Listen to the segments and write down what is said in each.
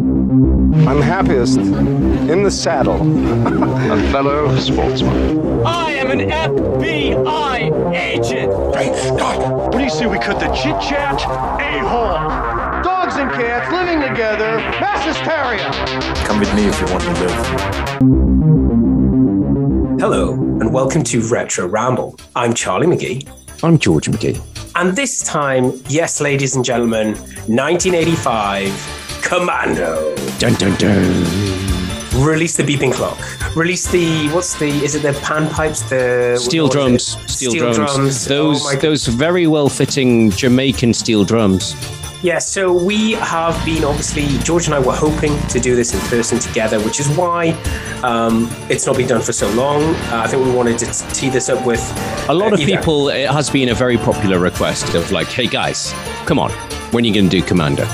I'm happiest in the saddle. A fellow sportsman. I am an FBI agent. Great Scott! What do you say we cut the chit chat? A hole. Dogs and cats living together. Mass hysteria. Come with me if you want to live. Hello, and welcome to Retro Ramble. I'm Charlie McGee. I'm George McGee. And this time, yes, ladies and gentlemen, 1985, Commando. Dun dun dun. Release the beeping clock. Release the what's the is it the panpipes the Steel drums. it? Steel, drums. Those oh those very well fitting Jamaican steel drums. Yeah, so we have been obviously, George and I were hoping to do this in person together, which is why um, it's not been done for so long. Uh, I think we wanted to tee this up with A lot uh, of either- people, it has been a very popular request of like, hey guys, come on, when are you going to do Commando?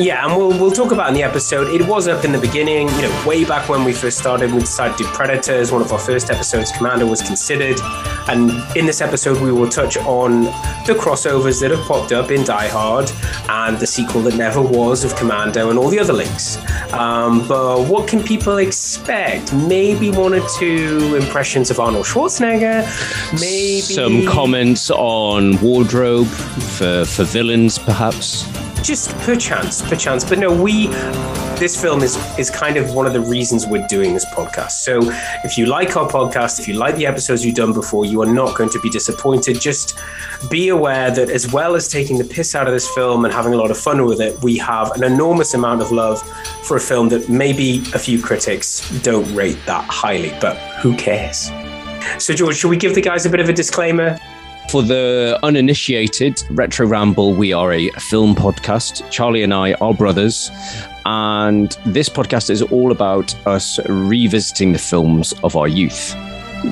Yeah, and we'll we'll talk about in the episode. It was up in the beginning, you know, way back when we first started. We decided to do Predator as one of our first episodes. Commando was considered, and in this episode, we will touch on the crossovers that have popped up in Die Hard and the sequel that never was of Commando and all the other links. Um, but what can people expect? Maybe one or two impressions of Arnold Schwarzenegger. Maybe Some comments on wardrobe for, for villains, perhaps. Just perchance, perchance. But no, we. This film is is kind of one of the reasons we're doing this podcast. So if you like our podcast, if you like the episodes you've done before, you are not going to be disappointed. Just be aware that as well as taking the piss out of this film and having a lot of fun with it, we have an enormous amount of love for a film that maybe a few critics don't rate that highly, but who cares? So George, should we give the guys a bit of a disclaimer? For the uninitiated, Retro Ramble, we are a film podcast. Charlie and I are brothers. And this podcast is all about us revisiting the films of our youth.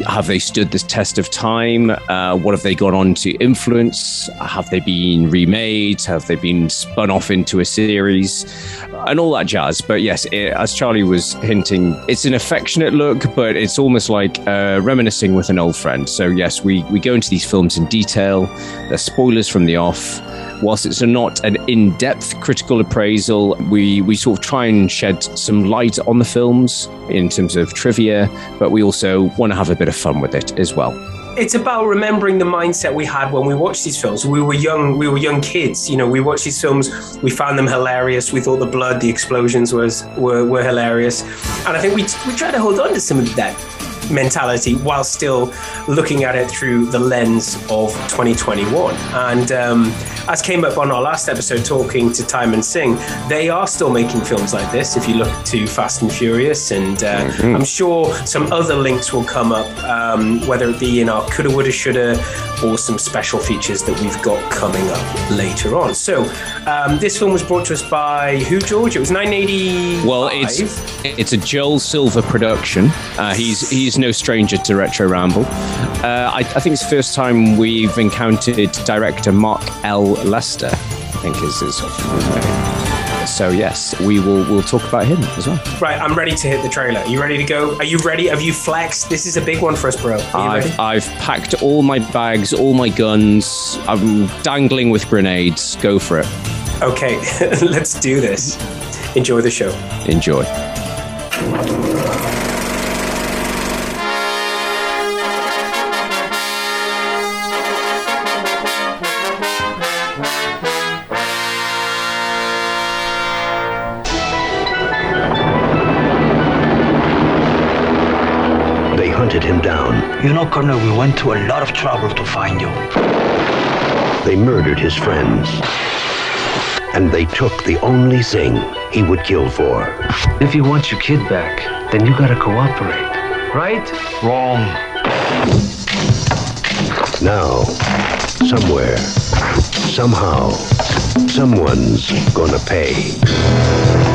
Have they stood the test of time? Uh, what have they gone on to influence? Have they been remade? Have they been spun off into a series? And all that jazz. But yes, it, as Charlie was hinting, it's an affectionate look, but it's almost like uh, reminiscing with an old friend. So yes, we, we go into these films in detail. There's spoilers from the off whilst it's not an in-depth critical appraisal, we we sort of try and shed some light on the films in terms of trivia, but we also want to have a bit of fun with it as well. It's about remembering the mindset we had when we watched these films. We were young, we were young kids. You know, we watched these films, we found them hilarious. We thought the blood, the explosions was were, were hilarious, and I think we we tried to hold on to some of that mentality while still looking at it through the lens of 2021. And um, as came up on our last episode, talking to Timon Singh, they are still making films like this. If you look to Fast and Furious, and uh, I'm sure some other links will come up, um, whether it be in our coulda, woulda, shoulda, or some special features that we've got coming up later on. So um, this film was brought to us by who, George? It was 980. Well, it's it's a Joel Silver production. Uh, he's he's no stranger to Retro Ramble. Uh, I, I think it's the first time we've encountered director Mark L. Lester. I think is his name. So yes, we will we'll talk about him as well. Right, I'm ready to hit the trailer. You ready to go? Are you ready? Have you flexed? This is a big one for us, bro. I've, I've packed all my bags, all my guns. I'm dangling with grenades. Go for it. Okay, let's do this. Enjoy the show. Enjoy. You know, Colonel, we went to a lot of trouble to find you. They murdered his friends. And they took the only thing he would kill for. If you want your kid back, then you gotta cooperate. Right? Wrong. Now, somewhere, somehow, someone's gonna pay.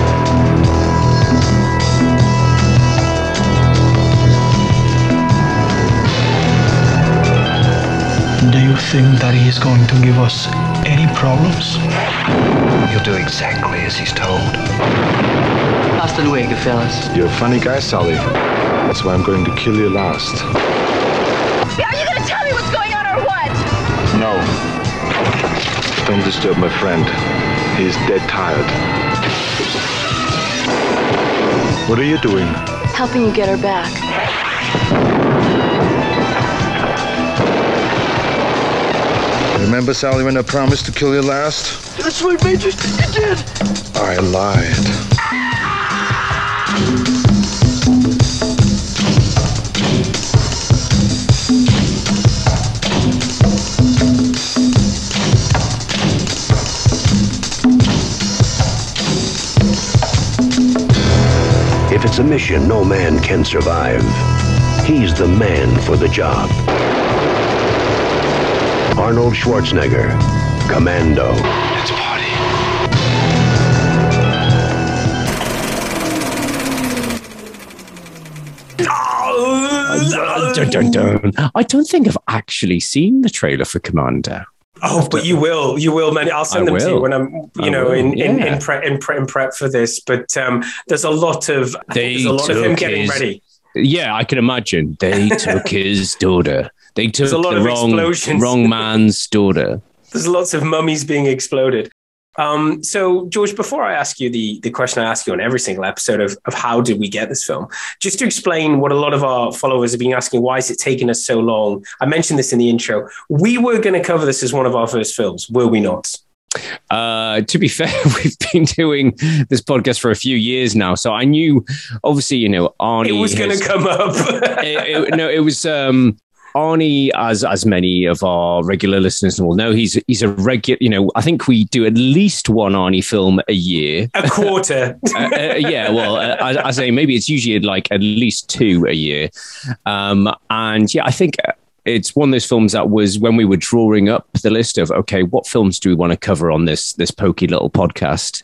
Do you think that he is going to give us any problems? You'll do exactly as he's told. Hasta luego, fellas. You're a funny guy, Sally. That's why I'm going to kill you last. Are you gonna tell me what's going on or what? No. Don't disturb my friend. He's dead tired. What are you doing? Helping you get her back. Remember, Sally, when I promised to kill you last? That's what made you. You did. I lied. If it's a mission no man can survive, he's the man for the job. Arnold Schwarzenegger, Commando. Let's party. Dun, dun, dun. I don't think I've actually seen the trailer for Commando. Oh, but you will, you will, man. I'll send I them to you when I'm, you I know, in, in, yeah. in, prep, in, prep, in prep for this. But um, there's a lot of, I They there's a lot of him took getting ready. Yeah, I can imagine. They took his daughter. They took a lot the of wrong, wrong man's daughter. There's lots of mummies being exploded. Um, so, George, before I ask you the, the question I ask you on every single episode of, of how did we get this film, just to explain what a lot of our followers have been asking, why is it taking us so long? I mentioned this in the intro. We were going to cover this as one of our first films, were we not? Uh, to be fair, we've been doing this podcast for a few years now, so I knew, obviously, you know, Arnie. It was going to come up. it, it- no, it was um, Arnie, as as many of our regular listeners will know, he's he's a regular. You know, I think we do at least one Arnie film a year. a quarter. uh, uh, yeah, well, uh, I, I say maybe it's usually like at least two a year, um, and yeah, I think it's one of those films that was when we were drawing up the list of okay, what films do we want to cover on this this pokey little podcast.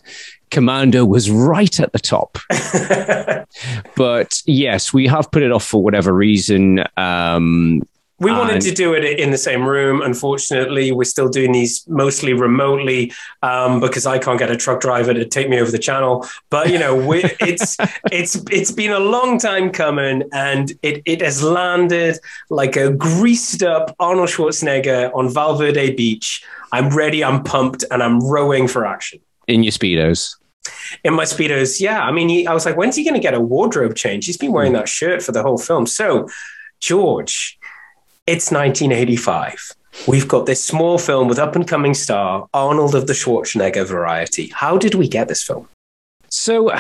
Commando was right at the top, but yes, we have put it off for whatever reason. Um, We wanted to do it in the same room. Unfortunately, we're still doing these mostly remotely um, because I can't get a truck driver to take me over the channel. But you know, we, it's it's it's been a long time coming, and it it has landed like a greased up Arnold Schwarzenegger on Valverde Beach. I'm ready. I'm pumped, and I'm rowing for action. in your speedos. in my speedos. Yeah, I mean, he, I was like, when's he going to get a wardrobe change? He's been wearing that shirt for the whole film. So, George, it's 1985. We've got this small film with up and coming star Arnold of the Schwarzenegger variety. How did we get this film? So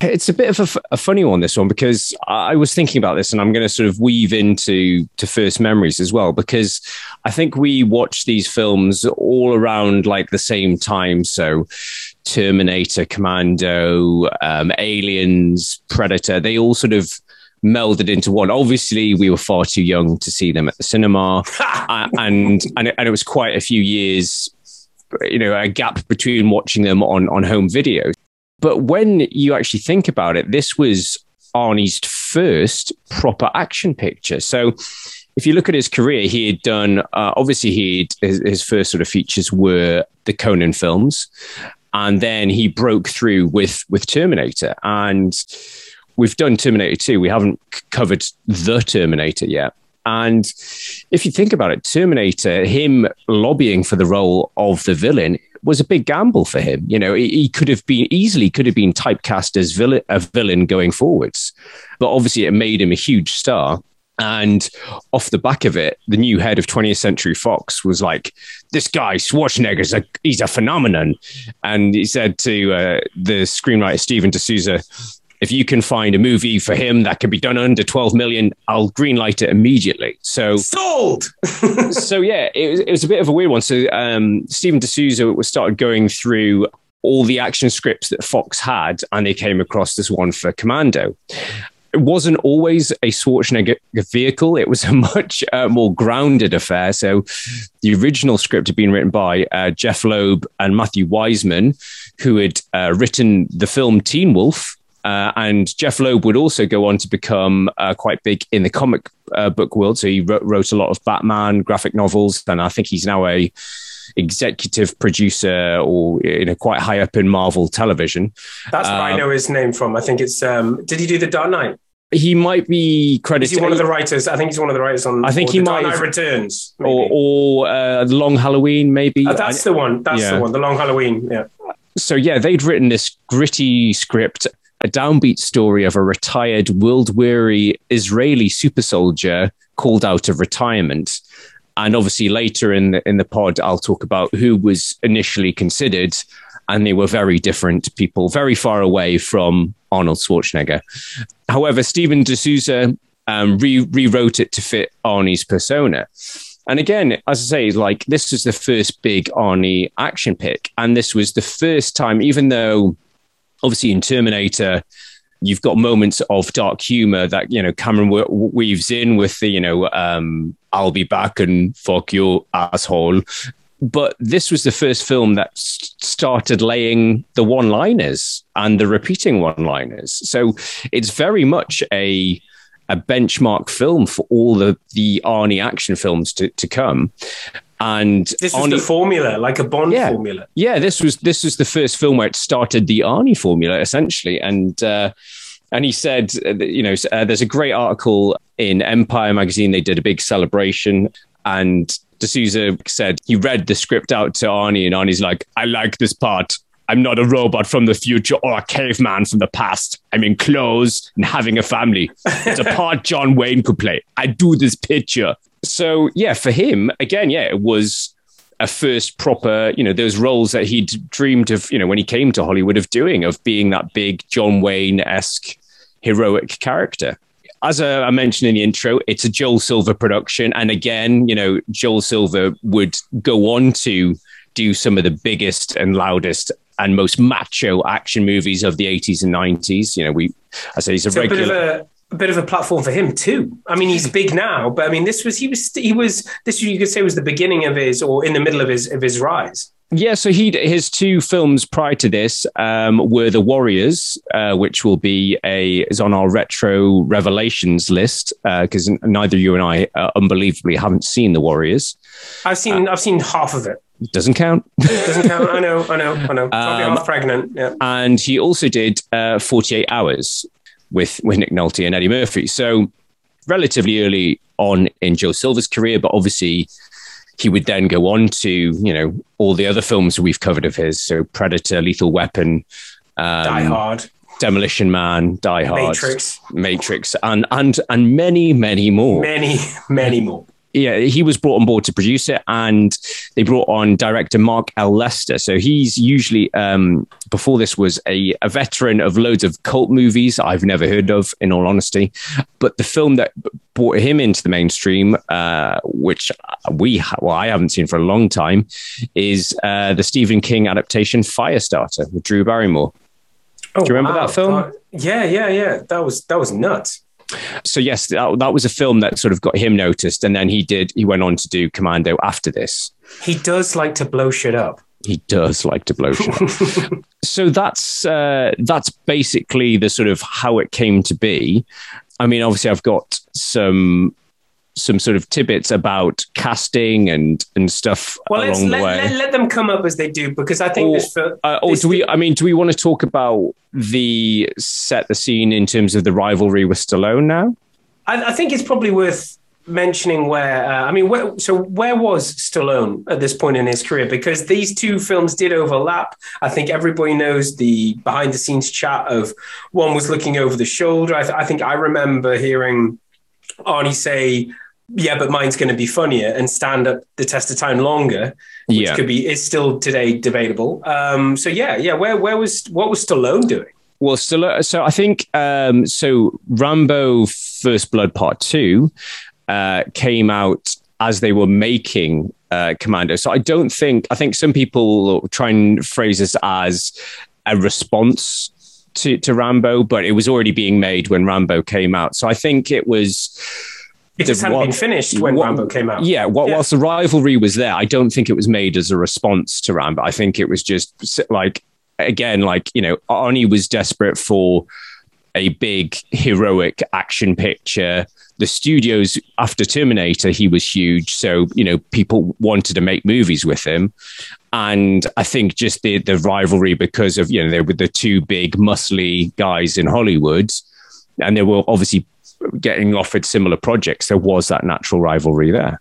it's a bit of a, f- a funny one, this one, because I was thinking about this and I'm going to sort of weave into to first memories as well, because I think we watched these films all around like the same time. So Terminator, Commando, um, Aliens, Predator, they all sort of melded into one. Obviously, we were far too young to see them at the cinema, uh, and and it, and it was quite a few years, you know, a gap between watching them on on home video. But when you actually think about it, this was Arnie's first proper action picture. So if you look at his career, he had done, uh, obviously, he his, his first sort of features were the Conan films. And then he broke through with, with Terminator. And we've done Terminator 2. We haven't covered the Terminator yet. And if you think about it, Terminator, him lobbying for the role of the villain was a big gamble for him. You know, he, could have been easily could have been typecast as villain, a villain going forwards, but obviously it made him a huge star. And off the back of it, the new head of 20th Century Fox was like, "This guy Schwarzenegger's a he's a phenomenon," and he said to uh, the screenwriter Steven de Souza, if you can find a movie for him that can be done under 12 million, I'll greenlight it immediately. So sold. so yeah, it was, it was a bit of a weird one. So um, Steven de Souza was started going through all the action scripts that Fox had, and they came across this one for Commando. It wasn't always a Schwarzenegger vehicle. It was a much uh, more grounded affair. So the original script had been written by uh, Jeph Loeb and Matthew Weisman, who had uh, written the film Teen Wolf. Uh, and Jeph Loeb would also go on to become uh, quite big in the comic uh, book world. So he wrote, wrote a lot of Batman graphic novels, and I think he's now a executive producer or you know quite high up in Marvel television. That's where I Um, know his name from. I think it's. Um, did he do the Dark Knight? He might be Is credited. he one of the writers? I think he's one of the writers on. I think he the might Dark Knight have- Returns. maybe. or, or uh, Long Halloween, maybe. Uh, that's I- the one. That's yeah. the one. The Long Halloween. Yeah. so yeah, they'd written this gritty script. A downbeat story of a retired, world weary Israeli super soldier called out of retirement. And obviously, later in the, in the pod, I'll talk about who was initially considered. And they were very different people, very far away from Arnold Schwarzenegger. However, Steven de Souza um, re- rewrote it to fit Arnie's persona. And again, as I say, like this was the first big Arnie action pick. And this was the first time, even though obviously in Terminator, you've got moments of dark humor that, you know, Cameron weaves in with the, you know, um, I'll be back and fuck you, asshole. But this was the first film that started laying the one liners and the repeating one liners. So it's very much a, a benchmark film for all the the Arnie action films to, to come. And this Arnie, the formula, like a Bond yeah, formula. Yeah, this was this was the first film where it started the Arnie formula essentially, and uh, and he said, uh, you know, uh, there's a great article in Empire magazine. They did a big celebration, and de Souza said he read the script out to Arnie, and Arnie's like, I like this part. I'm not a robot from the future or a caveman from the past. I'm in clothes and having a family. It's a part John Wayne could play. I do this picture. So, yeah, for him, again, yeah, it was a first proper, you know, those roles that he'd dreamed of, you know, when he came to Hollywood of doing, of being that big John Wayne esque heroic character. As I mentioned in the intro, it's a Joel Silver production. And again, you know, Joel Silver would go on to do some of the biggest and loudest and most macho action movies of the 80s and 90s. You know, we, I say he's a regular. a a, bit of a platform for him too. I mean, he's big now, but I mean, this was he was he was this you could say was the beginning of his or in the middle of his of his rise. Yeah, so he his two films prior to this um, were The Warriors, uh, which will be a is on our retro revelations list because uh, neither you and I uh, unbelievably haven't seen The Warriors. I've seen I've seen half of it. Doesn't count. Doesn't count. I know. I know. I know. Um, pregnant. Yeah. and he also did uh, 48 Hours with with Nick Nolte and Eddie Murphy. So relatively early on in Joel Silver's career, but obviously he would then go on to you know all the other films we've covered of his. So Predator, Lethal Weapon, um, Die Hard, Demolition Man, Die Hard, Matrix. Matrix, and and and many many more. Many many more. Yeah, he was brought on board to produce it, and they brought on director Mark L. Lester. So he's usually um, before this was a, a veteran of loads of cult movies I've never heard of, in all honesty. But the film that brought him into the mainstream, uh, which we ha- well I haven't seen for a long time, is uh, the Stephen King adaptation Firestarter with Drew Barrymore. Oh, Do you remember wow. that film? Uh, yeah, yeah, yeah. That was that was nuts. So yes, that, that was a film that sort of got him noticed, and then he did. He went on to do Commando after this. He does like to blow shit up. He does like to blow shit. up. so that's uh, that's basically the sort of how it came to be. I mean, obviously, I've got some some sort of tidbits about casting and and stuff Well, let's let, the way. let, let them come up as they do because I think Or- this film. Uh, or do we? I mean, do we want to talk about the set the scene in terms of the rivalry with Stallone now? I, I think it's probably worth mentioning where. Uh, I mean, where, so where was Stallone at this point in his career? Because these two films did overlap. I think everybody knows the behind the scenes chat of one was looking over the shoulder. I, th- I think I remember hearing Arnie say. Yeah, but mine's going to be funnier and stand up the test of time longer, which Yeah. could be is still today debatable. Um, so yeah, yeah, where where was what was Stallone doing? Well, Stallone. So I think um, so. Rambo: First Blood Part Two uh, came out as they were making uh, Commando. So I don't think. I think some people try and phrase this as a response to to Rambo, but it was already being made when Rambo came out. So I think it was. It just hadn't been finished when Rambo came out. Yeah, while, whilst the rivalry was there, I don't think it was made as a response to Rambo. I think it was just like, again, like, you know, Arnie was desperate for a big heroic action picture. The studios after Terminator, he was huge. So, you know, people wanted to make movies with him. And I think just the, the rivalry because of, you know, they were the two big muscly guys in Hollywood. And they were obviously getting offered similar projects. There was that natural rivalry there.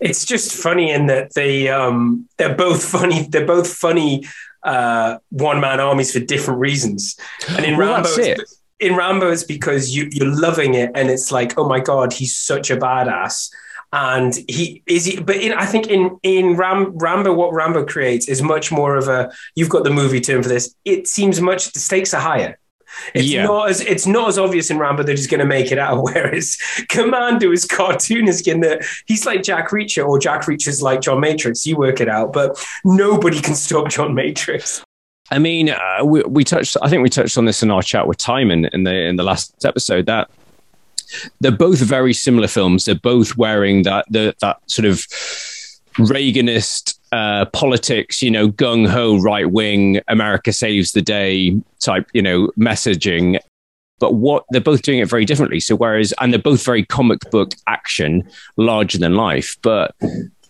It's just funny in that they um, they're both funny. They're both funny uh, one man armies for different reasons. And in Well, Rambo, that's it's- it. in Rambo, it's because you you're loving it, and it's like, oh my god, he's such a badass. And he is he, but in, I think in in Ram, Rambo, what Rambo creates is much more of a. You've got the movie term for this. It seems much the stakes are higher. It's Yeah. not as it's not as obvious in Rambo that he's going to make it out. Whereas Commando is cartoonish in that he's like Jack Reacher, or Jack Reacher's like John Matrix. You work it out, but nobody can stop John Matrix. I mean, uh, we, we touched. I think we touched on this in our chat with Timon in the in the last episode. That they're both very similar films. They're both wearing that the, that sort of Reaganist uh, politics, you know, gung ho, right wing, America saves the day type, you know, messaging. But what they're both doing it very differently. So whereas, and they're both very comic book action, larger than life. But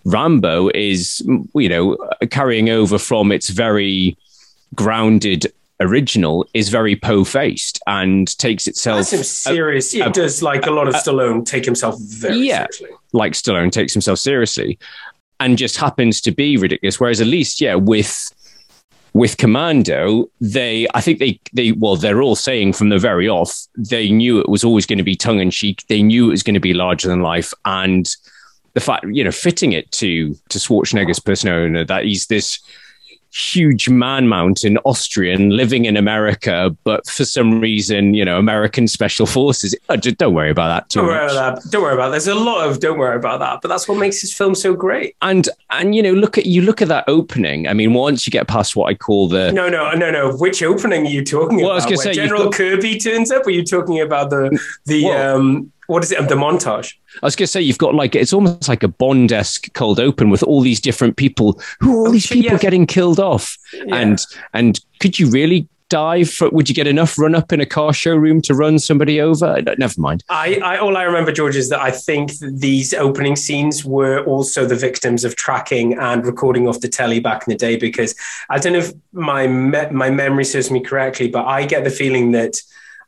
Rambo is, you know, carrying over from its very grounded original is very po-faced and takes itself That's serious. uh, it does like a lot of Stallone take himself very yeah, seriously. like Stallone takes himself seriously, and just happens to be ridiculous. Whereas at least, yeah, with with Commando, they I think they they well they're all saying from the very off they knew it was always going to be tongue in cheek. They knew it was going to be larger than life, and the fact you know fitting it to to Schwarzenegger's persona that he's this huge man mountain Austrian living in America, but for some reason, you know, American special forces. Uh, just don't worry about that too Don't worry much. about that. Don't worry about that. There's a lot of don't worry about that, but that's what makes this film so great. And and you know, look at you look at that opening. I mean, once you get past what I call the No, no, no, no. Which opening are you talking Well, I about? was gonna Where say, General got- Kirby turns up. Are you talking about the the Well- um what is it? The montage. I was going to say you've got like it's almost like a Bond esque cold open with all these different people. Who are all oh, these people yeah. getting killed off? And and could you really dive? For, would you get enough run up in a car showroom to run somebody over? Never mind. I, I all I remember, George, is that I think these opening scenes were also the victims of tracking and recording off the telly back in the day. Because I don't know if my me- my memory serves me correctly, but I get the feeling that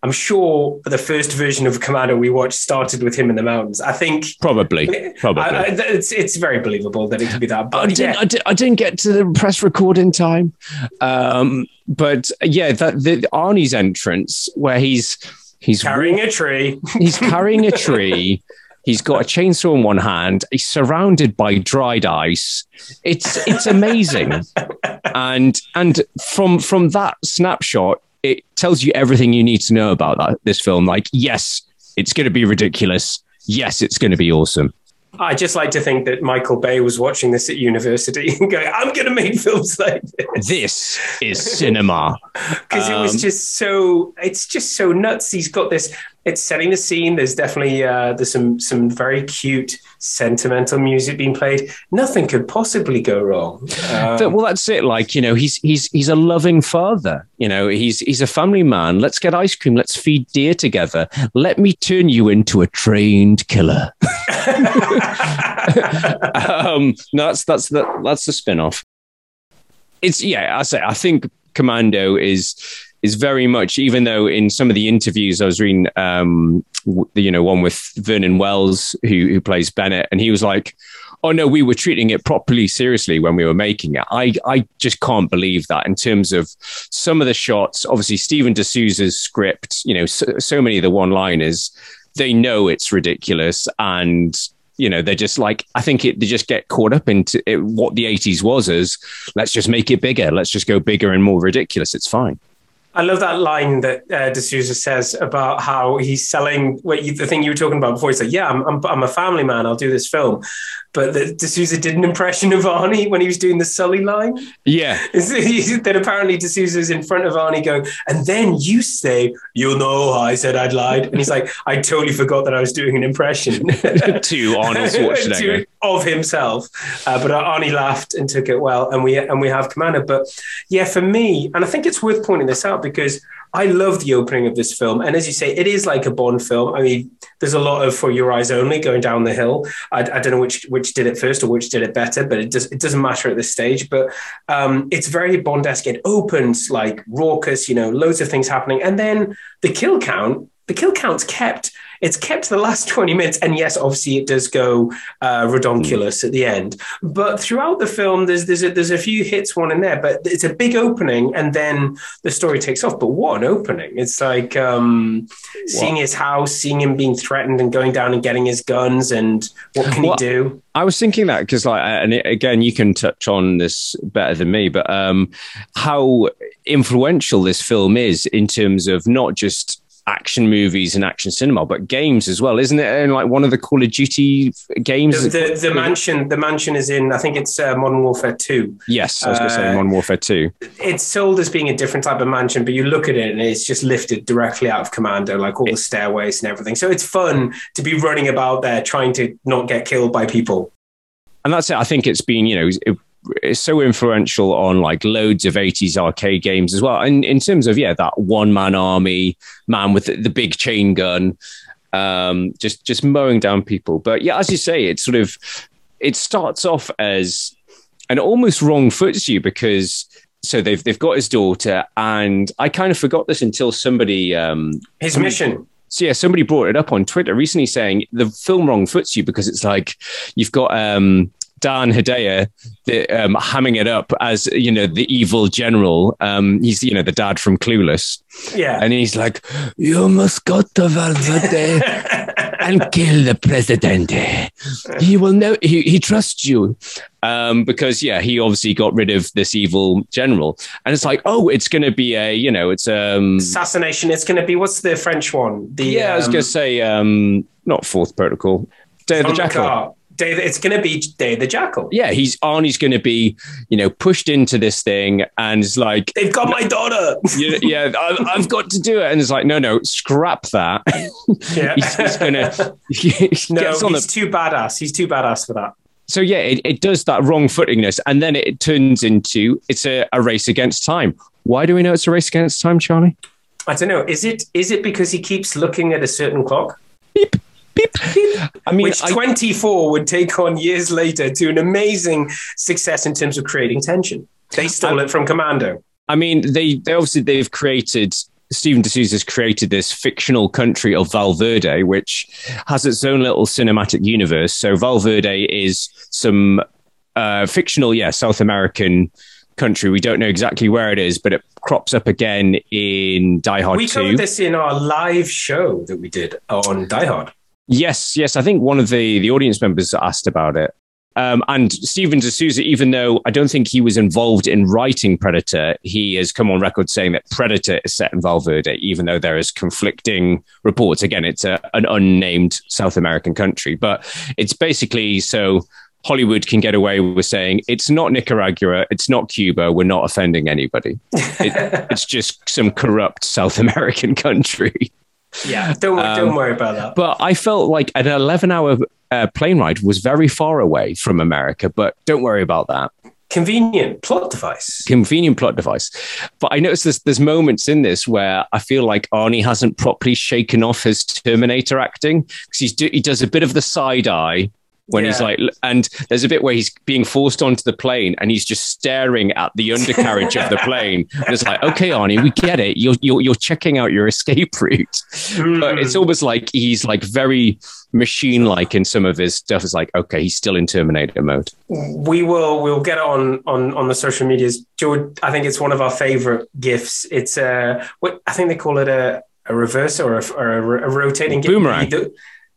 I'm sure the first version of Commando we watched started with him in the mountains. I think Probably, probably. I, I, it's it's very believable that it could be that. But I didn't, yeah. I, did, I didn't get to the press record in time. Um, but yeah, that the Arnie's entrance where he's he's carrying a tree. he's carrying a tree. He's got a chainsaw in one hand. He's surrounded by dried ice. It's it's amazing, and and from from that snapshot, it tells you everything you need to know about that this film. Like, yes, it's going to be ridiculous. Yes, it's going to be awesome. I just like to think that Michael Bay was watching this at university and going, "I'm going to make films like this." This is cinema. because it was Um, just so it's just so nuts he's got this it's setting the scene there's definitely uh there's some some very cute sentimental music being played nothing could possibly go wrong um, well, that's it. Like you know, he's he's he's a loving father. You know, he's he's a family man. Let's get ice cream. Let's feed deer together. Let me turn you into a trained killer. um, no, that's that's the that's the spin off. It's yeah. I say I think Commando is is very much even though in some of the interviews I was reading, um, you know, one with Vernon Wells who who plays Bennett, and he was like, "Oh no, we were treating it properly seriously when we were making it." I I just can't believe that in terms of some of the shots. Obviously, Steven de Souza's script, you know, so, so many of the one liners, they know it's ridiculous and. You know, they're just like I think it, they just get caught up into it, what the '80s was as let's just make it bigger, let's just go bigger and more ridiculous. It's fine. I love that line that uh, de Souza says about how he's selling what you, the thing you were talking about before. He's like, "Yeah, I'm, I'm, I'm a family man. I'll do this film," but the, de Souza did an impression of Arnie when he was doing the Sully line. Yeah, then apparently de Souza's in front of Arnie going, and then you say, "You'll know how I said I'd lied," and he's like, "I totally forgot that I was doing an impression to Arnold Schwarzenegger. To- of himself." Uh, but Arnie laughed and took it well, and we and we have Commando. But yeah, for me, and I think it's worth pointing this out because I love the opening of this film, and as you say, it is like a Bond film. I mean, there's a lot of "For Your Eyes Only" going down the hill. I, I don't know which which did it first or which did it better, but it does it doesn't matter at this stage. But um, it's very Bond-esque. It opens like raucous, you know, loads of things happening, and then the kill count the kill count's kept. It's kept the last 20 minutes. And yes, obviously it does go uh, redonkulous at the end. But throughout the film, there's there's a, there's a few hits, one in there, but it's a big opening and then the story takes off. But what an opening. It's like um, seeing his house, seeing him being threatened and going down and getting his guns and what can he do? I was thinking that because, like, and it, again, you can touch on this better than me, but um, how influential this film is in terms of not just action movies and action cinema, but games as well, isn't it? And like one of the Call of Duty games. The, the, the mansion, the mansion is in. I think it's uh, Modern Warfare Two. yes, I was going to say uh, Modern Warfare Two. It's sold as being a different type of mansion, but you look at it and it's just lifted directly out of Commando, like all the stairways and everything. So it's fun to be running about there trying to not get killed by people. and that's it. I think it's been, you know, it, it's so influential on like loads of 80s arcade games as well. And in terms of, yeah, that one man army man with the, the big chain gun, um, just, just mowing down people. But yeah, as you say, it's sort of, it starts off as an almost wrong foots you because so they've, they've got his daughter and I kind of forgot this until somebody, um, His mission. so yeah, somebody brought it up on Twitter recently saying the film wrong foots you because it's like you've got um, Dan Hedaya the, um, hamming it up as you know the evil general. Um, he's you know the dad from Clueless, Yeah. and he's like, "You must go to Valverde and kill the president. He will know. He, he trusts you." Um, because yeah, he obviously got rid of this evil general, and it's like, oh, it's going to be a, you know, it's um, Assassination. It's going to be what's the French one? The yeah, I was um, going to say, um, not fourth protocol, Day of the Jackal. Day, it's going to be Day of the Jackal. Yeah, he's Arnie's going to be, you know, pushed into this thing, and it's like, They've got my daughter. yeah, yeah I've, I've got to do it, and it's like, no, no, scrap that. Yeah. he's, he's gonna he No, he's the, too badass. He's too badass for that. so yeah, it, it does that wrong footingness, and then it turns into it's a, a race against time. Why do we know it's a race against time, Charlie? I don't know. Is it is it because he keeps looking at a certain clock? Beep, beep. I mean, Which I- 24 would take on years later to an amazing success in terms of creating tension. They stole it from Commando. I mean, they, they obviously they've created Steven de Souza's created this fictional country of Valverde, which has its own little cinematic universe. So Valverde is some uh, fictional, yeah, South American country. We don't know exactly where it is, but it crops up again in Die Hard We 2. covered this in our live show that we did on Die Hard. Yes, yes. I think one of the, the audience members asked about it. Um, and Steven de Souza, even though I don't think he was involved in writing Predator, he has come on record saying that Predator is set in Valverde, even though there is conflicting reports. Again, it's a, an unnamed South American country, but it's basically so Hollywood can get away with saying it's not Nicaragua, it's not Cuba, we're not offending anybody. It, it's just some corrupt South American country. Yeah, don't, Um, don't worry about that. But I felt like an 11 hour uh, plane ride was very far away from America, but don't worry about that. Convenient plot device. Convenient plot device. But I noticed there's, there's moments in this where I feel like Arnie hasn't properly shaken off his Terminator acting because he's do, he does a bit of the side eye when he's like, and there's a bit where he's being forced onto the plane and he's just staring at the undercarriage of the plane. And it's like, okay, Arnie, we get it. You're, you're, you're checking out your escape route. Mm. But it's almost like he's like very machine like in some of his stuff. It's like, okay, he's still in Terminator mode. we will we'll get it on on on the social medias. George, I think it's one of our favorite gifts. It's a what I think they call it a a reverse or a, or a, a rotating. Boomerang. The-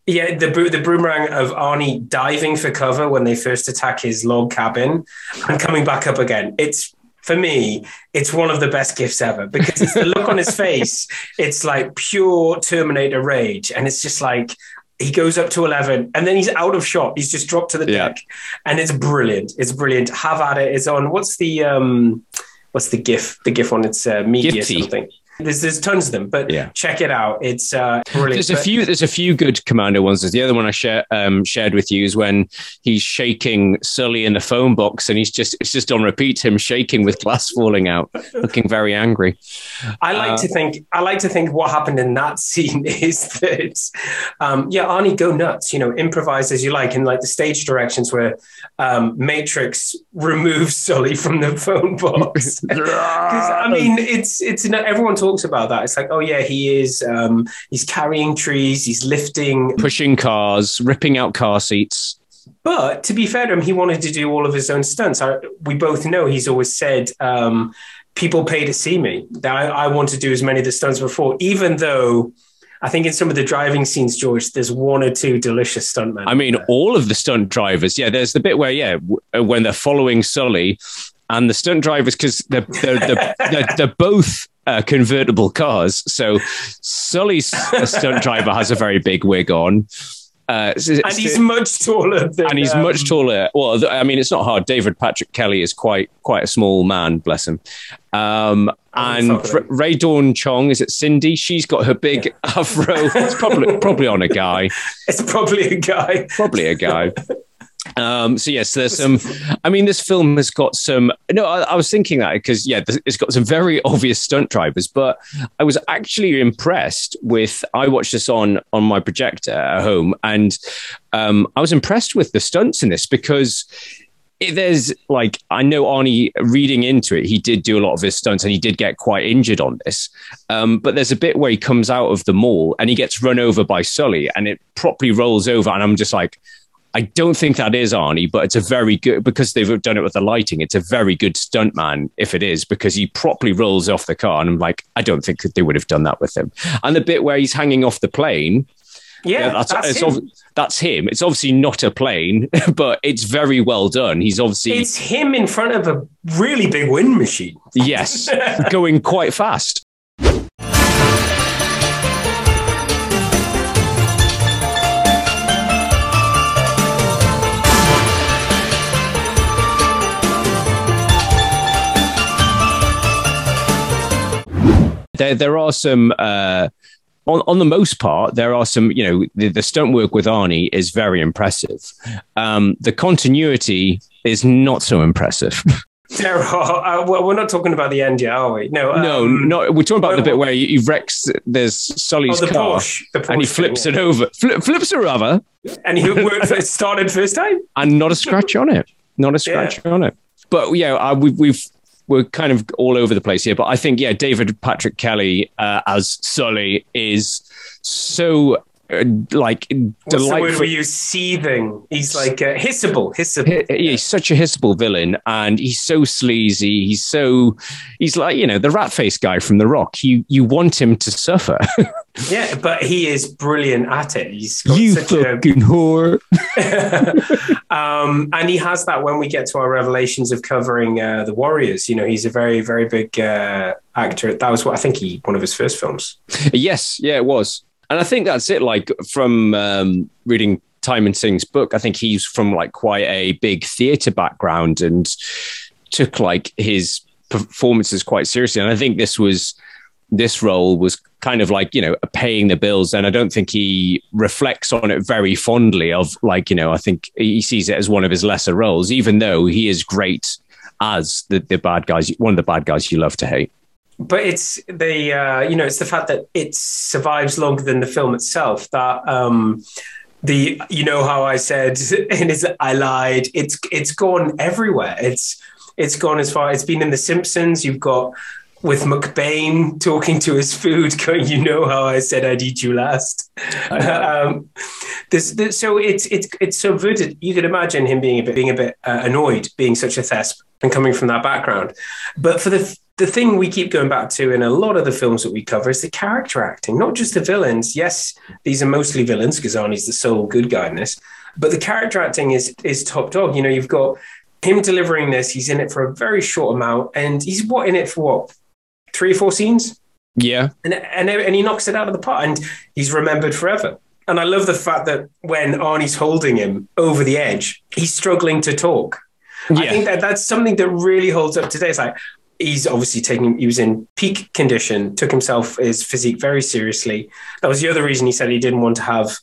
yeah, the the boomerang of Arnie diving for cover when they first attack his log cabin and coming back up again. It's for me, it's one of the best gifts ever because it's the look on his face. It's like pure Terminator rage, and it's just like he goes up to 11 and then he's out of shot. He's just dropped to the Yeah. deck and it's brilliant. It's brilliant. Have at it. It's on, what's the, um, what's the GIF, the GIF on its uh, media Giphy. something. There's, there's tons of them, but Yeah. check it out. It's uh, brilliant. There's a But- few. There's a few good Commando ones. There's the other one I share, um, shared with you is when he's shaking Sully in the phone box, and he's just it's just on repeat. Him shaking with glass falling out, looking very angry. I like Uh, to think I like to think what happened in that scene is that um, yeah, Arnie, go nuts, you know, improvise as you like, and like the stage directions where um, Matrix removes Sully from the phone box. I mean, it's it's everyone talks talks about that. It's like, oh yeah, he is. Um, he's carrying trees. He's lifting, pushing cars, ripping out car seats. But to be fair to him, he wanted to do all of his own stunts. I, we both know he's always said, um, "People pay to see me." That I, I want to do as many of the stunts before, even though. I think in some of the driving scenes, George, there's one or two delicious stuntmen. I mean, all of the stunt drivers. Yeah, there's the bit where, yeah, w- uh, when they're following Sully, and the stunt drivers because they're they're, they're, they're, they're both uh, convertible cars. So Sully's stunt driver has a very big wig on. Uh, and he's much taller. Than, and he's um, much taller. Well, I mean, it's not hard. David Patrick Kelly is quite quite a small man, bless him. Um, and R- Rae Dawn Chong is it Cindy? She's got her big yeah. afro. It's probably probably on a guy. It's probably a guy. Probably a guy. Um, so yes, there's some. I mean, this film has got some. No, I, I was thinking that because yeah, it's got some very obvious stunt drivers. But I was actually impressed with. I watched this on on my projector at home, and um, I was impressed with the stunts in this because it, there's like I know Arnie reading into it, he did do a lot of his stunts and he did get quite injured on this. Um, but there's a bit where he comes out of the mall and he gets run over by Sully and it properly rolls over, and I'm just like, I don't think that is Arnie, but it's a very good because they've done it with the lighting. It's a very good stuntman if it is because he properly rolls off the car, and I'm like, I don't think that they would have done that with him. And the bit where he's hanging off the plane, yeah, yeah that's that's him. that's him. It's obviously not a plane, but it's very well done. He's obviously it's him in front of a really big wind machine. Yes, going quite fast. There there are some uh, on on the most part there are some you know the, the stunt work with Arnie is very impressive. Um, the continuity is not so impressive. There are. Uh, we're not talking about the end yet, are we? No, um, no, no. We're talking about the bit where he, he wrecks. There's Sully's oh, the car, Porsche, Porsche and he flips thing, it over. Flip, flips it over, and he worked. it started first time, and not a scratch on it. Not a scratch yeah. on it. But yeah, uh, we've we've we're kind of all over the place here, but I think yeah, David Patrick Kelly uh, as Sully is so uh, like What's the word use? Seething. He's like uh, hissable, hissable. He, he's such a hissable villain, and he's so sleazy. He's so he's like you know the rat face guy from The Rock. You you want him to suffer. yeah, but he is brilliant at it. He's you fucking a... whore. um, and he has that when we get to our revelations of covering uh, the Warriors. You know, he's a very very big uh, actor. That was what I think he one of his first films. Yes, yeah, it was. And I think that's it. Like from um, reading Timon Singh's book, I think he's from like quite a big theatre background and took like his performances quite seriously. And I think this was this role was kind of like you know paying the bills and i don't think he reflects on it very fondly of like you know i think he sees it as one of his lesser roles even though he is great as the, the bad guys one of the bad guys you love to hate but it's the uh, you know it's the fact that it survives longer than the film itself that um, the you know how I said and is I lied. It's it's gone everywhere. It's it's gone as far it's been in the Simpsons. You've got with McBain talking to his food going you know how I said I'd eat you last. Um, this, this, so it's it's it's subverted you could imagine him being a bit being a bit uh, annoyed being such a thesp and coming from that background. But for the the thing we keep going back to in a lot of the films that we cover is the character acting, not just the villains. Yes, these are mostly villains because Arnie's the sole good guy in this, but the character acting is is top dog. You know, you've got him delivering this. He's in it for a very short amount, and he's what in it for what three or four scenes. Yeah, and and and he knocks it out of the park, and he's remembered forever. And I love the fact that when Arnie's holding him over the edge, he's struggling to talk. Yeah. I think that that's something that really holds up today. It's like, he's obviously taking he was in peak condition took himself his physique very seriously. That was the other reason he said he didn't want to have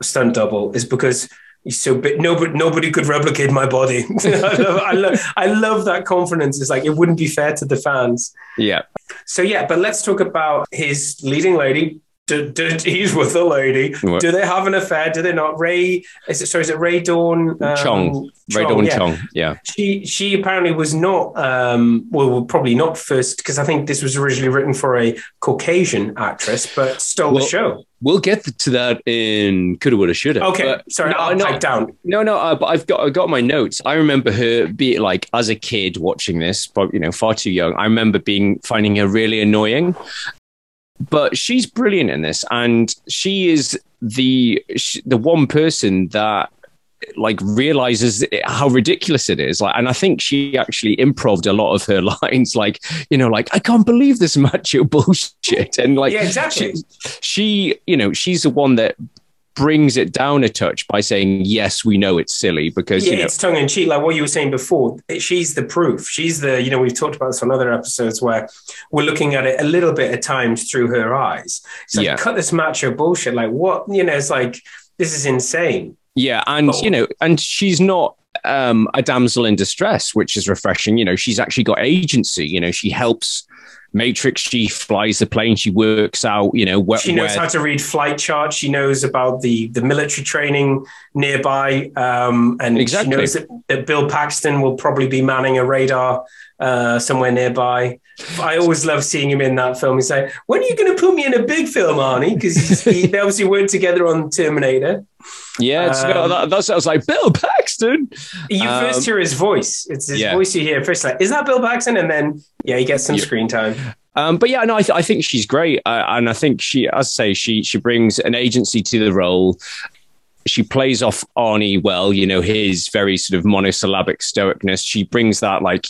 a stunt double is because he's so big nobody nobody could replicate my body. I, love, I, love, I love that confidence. It's like it wouldn't be fair to the fans. Yeah. So yeah but let's talk about his leading lady do, do, he's with the lady. What? Do they have an affair? Do they not? Rae is it? Sorry, is it Rae Dawn um, Chong. Rae Dawn yeah. Chong. Yeah. She she apparently was not um, well probably not first because I think this was originally written for a Caucasian actress, but stole Well, the show. We'll get to that in coulda, woulda, shoulda. Okay, But- sorry, no, I'll no, down. No, no, uh, but I've got I got my notes. I remember her being like as a kid watching this, but you know, far too young. I remember being finding her really annoying. But she's brilliant in this, and she is the sh the one person that like realizes how ridiculous it is. Like and i think she actually improved a lot of her lines. Like you know like i can't believe this macho bullshit. And like Yeah, exactly. she, she you know she's the one that brings it down a touch by saying yes we know it's silly because yeah, you know it's tongue in cheek, like what you were saying before. She's the proof. She's the, you know, we've talked about this on other episodes where we're looking at it a little bit at times through her eyes. It's like, Yeah. cut this macho bullshit. Like, what? You know, it's like, this is insane. Yeah, and you know, and she's not um, a damsel in distress, which is refreshing. You know, she's actually got agency. You know, she helps Matrix. She flies the plane. She works out. You know, where, She knows where- how to read flight charts. She knows about the the military training nearby, um, and Exactly. she knows that, that Bill Paxton will probably be manning a radar uh, somewhere nearby. I always love seeing him in that film. He's like, "When are you going to put me in a big film, Arnie?" Because they obviously worked together on Terminator. Yeah, it's, Um, that, that's I was like Bill Paxton. You Um, first hear his voice. It's his yeah. voice you hear first. Like, is that Bill Paxton? And then, yeah, he gets some Yeah. screen time. Um, but yeah, no, I, th- I think she's great, uh, and I think she, as I say, she she brings an agency to the role. She plays off Arnie well, you know, his very sort of monosyllabic stoicness. She brings that like,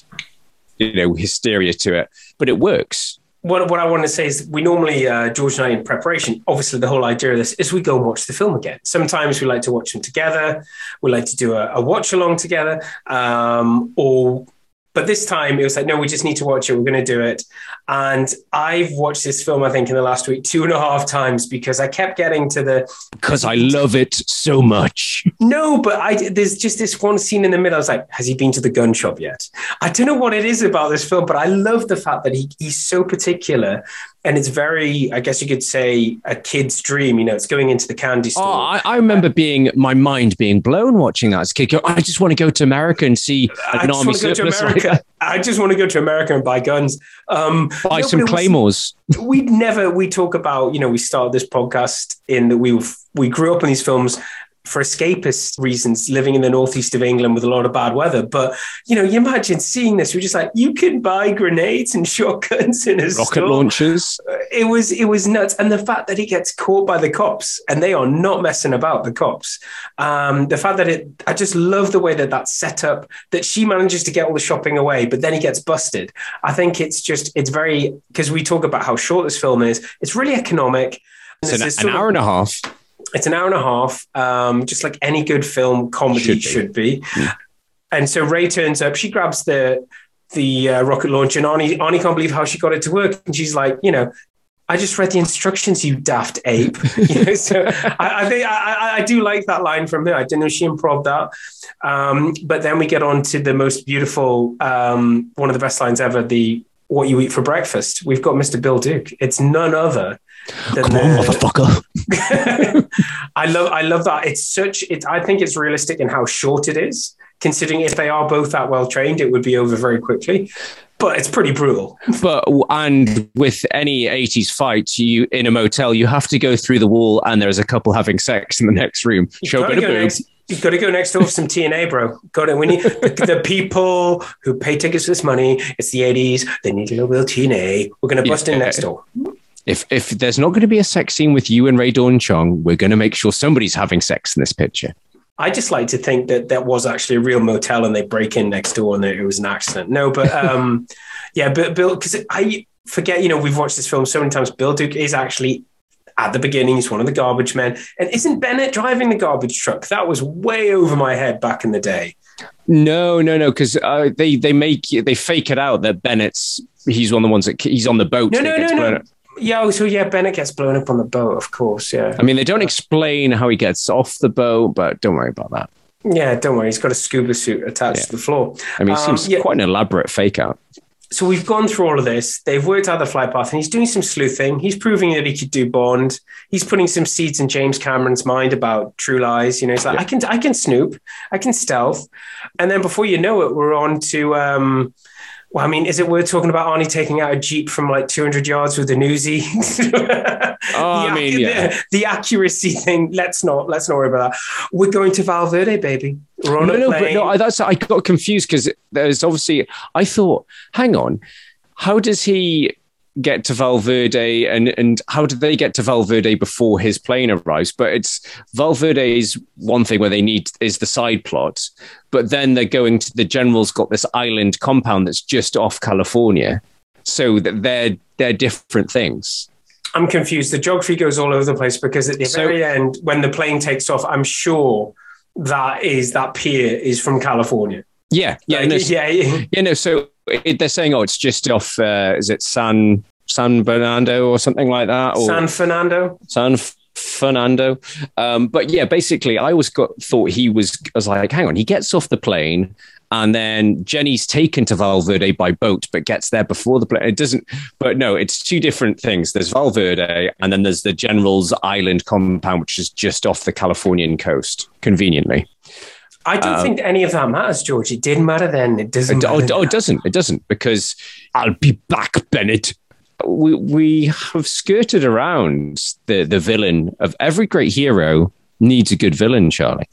you know, hysteria to it, but it works. What, what I want to say is we normally, uh, George and I, in preparation, obviously the whole idea of this is we go and watch the film again. Sometimes we like to watch them together. We like to do a, a watch along together. Um, or, but this time it was like, no, we just need to watch it. We're going to do it. And I've watched this film, I think, in the last week two and a half times because I kept getting to the Because I love it so much. no, but I there's just this one scene in the middle. I was like, has he been to the gun shop yet? I don't know what it is about this film, but I love the fact that he he's so particular, and it's very, I guess you could say, a kid's dream. You know, it's going into the candy store. Oh, I, I remember being my mind being blown watching that as a kid. Go, I just want to go to America and see I an just army want to go to surplus. America. I just want to go to America and buy guns. Um, buy no, some but it was- claymores. we never we talk about you know we started this podcast in that we we grew up in these films for escapist reasons living in the northeast of england with a lot of bad weather but you know you imagine seeing this we're just like you can buy grenades and shotguns in a Rocket store. launchers. it was it was nuts and the fact that he gets caught by the cops and they are not messing about the cops um the fact that it i just love the way that that's set up that she manages to get all the shopping away but then he gets busted i think it's just it's very because we talk about how short this film is it's really economic It's an, an of- hour and a half. It's an hour and a half, um, just like any good film comedy Should should be. be. And so Rae turns up. She grabs the the uh, rocket launcher, and Arnie, Arnie can't believe how she got it to work. And she's like, you know, I just read the instructions, you daft ape. you know, so I, I think I, I, I do like that line from her. I didn't know she improv that. Um, but then we get on to the most beautiful, um, one of the best lines ever. The what you eat for breakfast. We've got Mr. Bill Duke. It's none other Come on, motherfucker. I love I love that. It's such it I think it's realistic in how short it is. Considering if they are both that well trained, it would be over very quickly. But it's pretty brutal. But and with any 80s fight, you in a motel, you have to go through the wall and there's a couple having sex in the next room. Show a bit of go boob. next- You've got to go next door for some TNA, bro. Got it. We need the, the people who pay tickets for this money. It's the 80s. They need a little bit of TNA. We're going to bust in next door. If if there's not going to be a sex scene with you and Rae Dawn Chong, we're going to make sure somebody's having sex in this picture. I just like to think that that was actually a real motel and they break in next door and it was an accident. No, but um, yeah, but Bill, because I forget, you know, we've watched this film so many times. Bill Duke is actually at the beginning, he's one of the garbage men. And isn't Bennett driving the garbage truck? That was way over my head back in the day. No, no, no, because uh, they they make they fake it out that Bennett's he's one of the ones that he's on the boat. No, no, no, no. Yeah, oh, so yeah, Bennett gets blown up on the boat, of course. Yeah. I mean, they don't explain how he gets off the boat, but don't worry about that. Yeah, don't worry. He's got a scuba suit attached to the floor. I mean, it Um, seems yeah. quite an elaborate fake out. so we've gone through all of this. They've worked out the flight path, and he's doing some sleuthing. He's proving that he could do Bond. He's putting some seeds in James Cameron's mind about True Lies. You know, he's like, I can, I can snoop, I can stealth, and then before you know it, we're on to. Um, well, I mean, is it worth talking about Arnie taking out a jeep from like 200 yards with a Uzi? oh, I mean, yeah. The, the, accuracy thing. Let's not let's not worry about that. We're going to Val Verde, baby. We're on no, no, but no. That's I got confused because there's obviously. I thought, hang on, how does he get to Val Verde and and how did they get to Val Verde before his plane arrives? But it's Val Verde is one thing where they need is the side plot, but then they're going to the general's got this island compound that's just off California, so that they're they're different things. I'm confused. The geography goes all over the place because at the So- very end, when the plane takes off, I'm sure that is that pier is from California. Yeah, yeah, Like, no, yeah, yeah. No, so it, they're saying, oh, it's just off. Uh, is it San San Bernardo or something like that? Or San Fernando. San F- Fernando. Um, but yeah, basically, I always got thought he was. I was like, hang on, he gets off the plane. And then Jenny's taken to Val Verde by boat, but gets there before the plane. It doesn't, but no, it's two different things. There's Val Verde, and then there's the General's Island compound, which is just off the Californian coast, conveniently. I don't Um, think any of that matters, George. It didn't matter then. It doesn't. It, oh, oh, it doesn't. It doesn't because I'll be back, Bennett. We we have skirted around the the villain of every great hero needs a good villain, Charlie.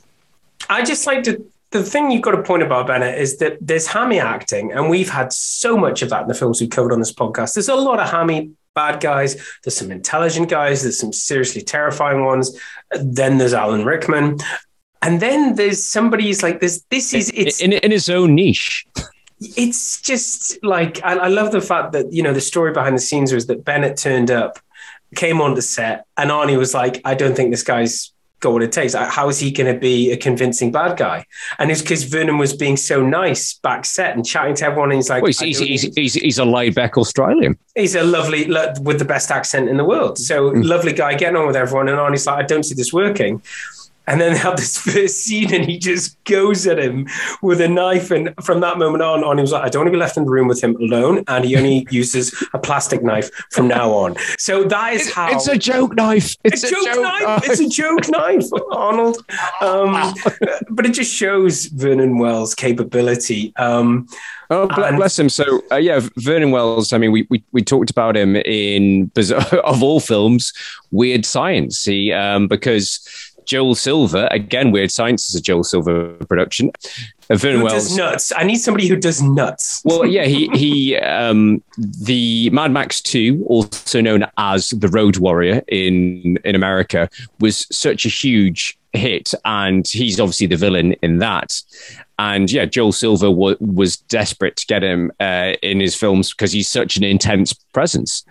I just like to. The thing you've got to point about Bennett is that there's hammy acting, and we've had so much of that in the films we've covered on this podcast. There's a lot of hammy bad guys. There's some intelligent guys. There's some seriously terrifying ones. Then there's Alan Rickman, and then there's somebody who's like this. This is it's in in his own niche. it's just like I, I love the fact that you know the story behind the scenes was that Bennett turned up, came on the set, and Arnie was like, "I don't think this guy's got what it takes. How is he going to be a convincing bad guy?" And it's because Vernon was being so nice back set and chatting to everyone, and he's like, Well, he's, he's, he's, he's, he's a laid back Australian. He's a lovely, lo- with the best accent in the world. So Mm. lovely guy getting on with everyone. And Arnie's like, I don't see this working. And then they have this first scene and he just goes at him with a knife. And from that moment on, Arnie was like, I don't want to be left in the room with him alone. And he only uses a plastic knife from now on. So that is how. It's a joke knife. It's a joke, knife. It's a joke knife, Arnold. Um, but it just shows Vernon Wells' capability. Um, Oh, bless him. So, uh, yeah, Vernon Wells. I mean, we, we we talked about him in of all films, Weird Science. He um, because Joel Silver again, Weird Science is a Joel Silver production. Uh, Vernon who Wells. does nuts? I need somebody who does nuts. Well, yeah, he he um, the Mad Max Two, also known as the Road Warrior in in America, was such a huge hit, and he's obviously the villain in that. And yeah, Joel Silver wa- was desperate to get him uh, in his films because he's such an intense presence.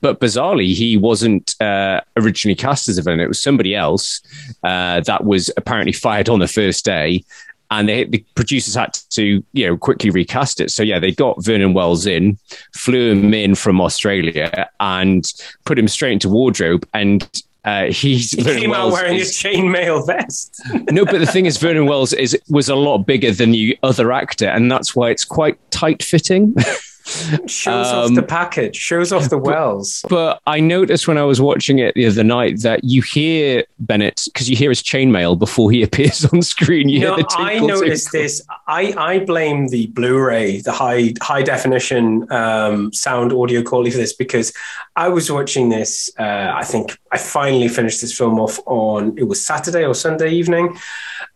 But bizarrely, he wasn't uh, originally cast as a villain. It was somebody else uh, that was apparently fired on the first day and they, the producers had to you know quickly recast it so yeah they got vernon wells in flew him in from australia and put him straight into wardrobe and uh, he's He Vernon came out wearing is- a chainmail vest. no, but the thing is, Vernon Wells is was a lot bigger than the other actor, and that's why it's quite tight fitting. Shows off Um, the package, shows off the wells. But I noticed when I was watching it the other night that you hear Bennett because you hear his chainmail before he appears on screen. You the I noticed tinkle. this. I, I blame the Blu-ray, the high high definition um, sound audio quality for this because I was watching this. Uh, I think I finally finished this film off on it was Saturday or Sunday evening,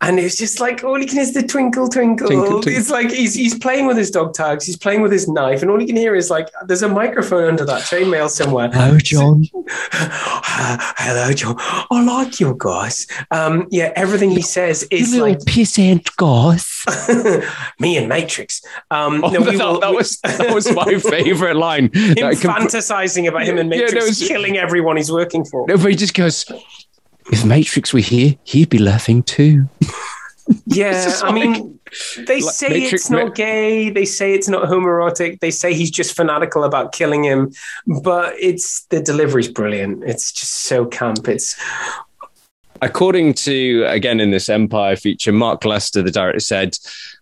and it's just like all you can hear is the twinkle twinkle. Twinkle, twinkle. It's like he's he's playing with his dog tags, he's playing with his knife, and all you can hear is like there's a microphone under that chainmail somewhere. Hello, John. Hello, John. I like you guys. Um, yeah, everything he says is You like little pissant goss. me and Matrix. Um, Oh, no, that, will- that was that was my favorite line. him That com- fantasizing about him and Yeah, Matrix no, it's- killing everyone he's working for. no, but he just goes. If Matrix were here, he'd be laughing too. Yeah, I like- mean, they say Matrix- it's not gay. They say it's not homoerotic. They say he's just fanatical about killing him. But it's the delivery's brilliant. It's just so camp. It's According to, again, in this Empire feature, Mark Lester, the director, said,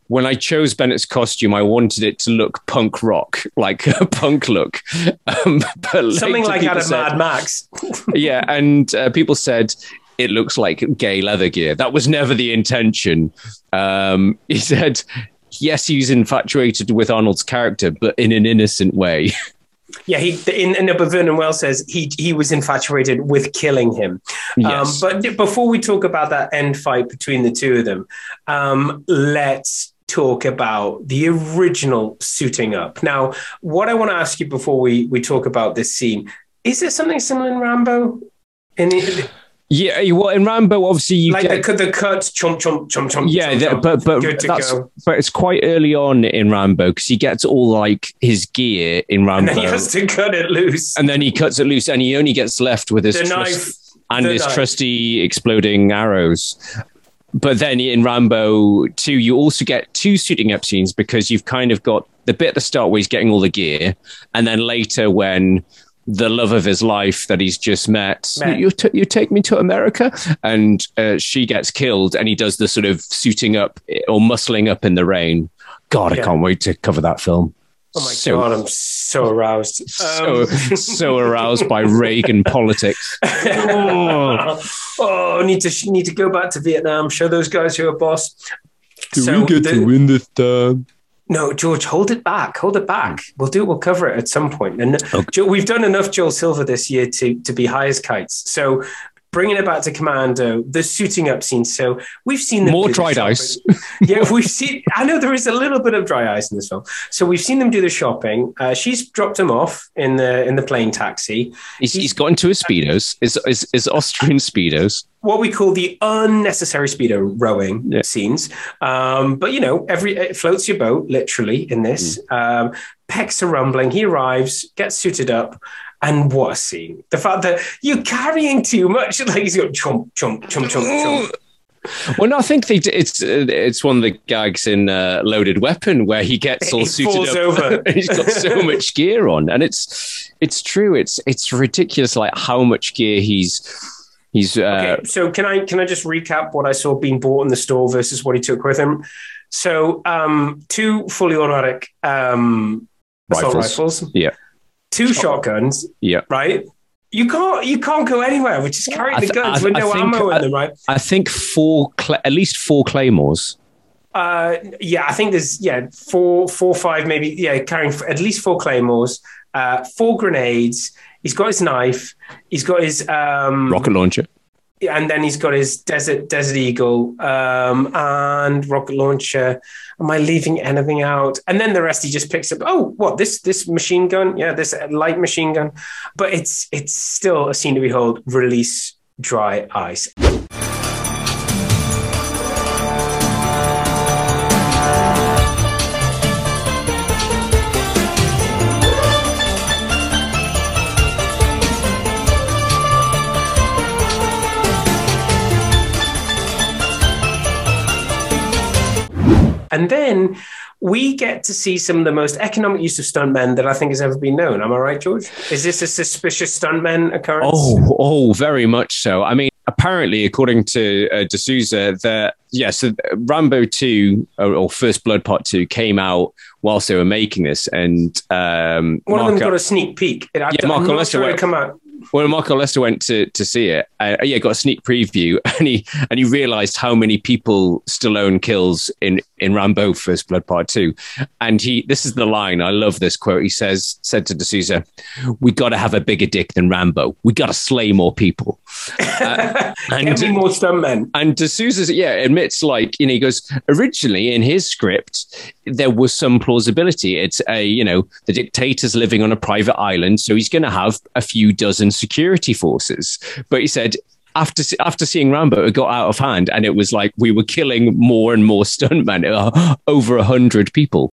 when I chose Bennett's costume, I wanted it to look punk rock, like a punk look. Um, Something like out of said- Mad Max. yeah, and uh, people said it looks like gay leather gear. That was never the intention. Um, he said, yes, he's infatuated with Arnold's character, but in an innocent way. Yeah, he in, in but Vernon Wells says he he was infatuated with killing him. Yes. Um, but before we talk about that end fight between the two of them, um, let's talk about the original suiting up. Now, what I want to ask you before we we talk about this scene is there something similar in Rambo? In Yeah, eh, well, in Rambo, obviously you like get the, the cut, chomp, chomp, chomp, chomp. yeah, chomp, chomp. but but good that's but it's quite early on in Rambo because he gets all like his gear in And Rambo, then he has to cut it loose. and then he cuts it loose, and he only gets left with his The trus- knife. and the his knife. trusty exploding arrows. But then in Rambo 2, you also get two suiting up scenes because you've kind of got the bit at the start where he's getting all the gear, and then later when the love of his life that he's just met, Met. You, t- you take me to America, and uh, she gets killed, and he does the sort of suiting up or muscling up in the rain. God, I Yeah. can't wait to cover that film. Oh my So- god, I'm so aroused. So, Um, so aroused by Reagan politics. oh, need to need to go back to Vietnam. Show those guys who are boss. So the- to win this time? No, George, hold it back. Hold it back. Hmm. We'll do. It. We'll cover it at some point. And Jo- we've done enough Joel Silver this year to to be high as kites. So bringing it back to Commando, the suiting up scene. So we've seen them More do the dried ice. yeah, we've seen. I know there is a little bit of dry ice in this film. So we've seen them do the shopping. Uh, she's dropped him off in the in the plane taxi. He's, he's got into his speedos, Is is his Austrian speedos. what we call the unnecessary speedo rowing scenes. Um, but you know, every it floats your boat literally in this. Um, pecs are rumbling. He arrives, gets suited up, and what a scene! The fact that you're carrying too much, like he's got chomp, chomp, chomp, chomp, chomp. Well, no, I think they. It's uh, it's one of the gags in uh, Loaded Weapon where he gets all He suited falls up. over. he's got so much gear on, and it's it's true. It's it's ridiculous, like how much gear he's he's. Uh, Okay, so can I can I just recap what I saw being bought in the store versus what he took with him? So um, two fully automatic um, assault Rifles. rifles, Yeah, two shotguns, yeah. right? You can't you can't go anywhere with just carrying I the guns I- with no think- ammo in them, right? I think four, cla at least four claymores. Uh, yeah, I think there's yeah four, four, five, maybe yeah, carrying f- at least four claymores, uh, four grenades. He's got his knife. He's got his um, Rocket launcher. And then he's got his desert desert eagle um, and rocket launcher. Am I leaving anything out? And then the rest he just picks up. Oh, what this this machine gun? Yeah, this light machine gun. But it's it's still a scene to behold. Release dry ice. And then we get to see some of the most economic use of stuntmen that I think has ever been known. Am I right, George? Is this a suspicious stuntman occurrence? Oh, oh, very much so. I mean, apparently, according to uh, de Souza, that yes, yeah, so Rambo Two or, or First Blood Part Two came out whilst they were making this, and um, One of them got a sneak peek. It, Yeah, Mark I'm not sure it come out. When Michael Lester went to to see it, uh, yeah, got a sneak preview, and he and he realised how many people Stallone kills in in Rambo First Blood Part Two, and he this is the line I love this quote. He says said to de Souza, "We got to have a bigger dick than Rambo. We got to slay more people." Uh, Get me more stuntmen. And de Souza, yeah, admits like you know he goes originally in his script there was some plausibility. It's a you know the dictator's living on a private island, so he's going to have a few dozen security forces. But he said after after seeing Rambo, it got out of hand, and it was like we were killing more and more stuntmen, uh, over a hundred people.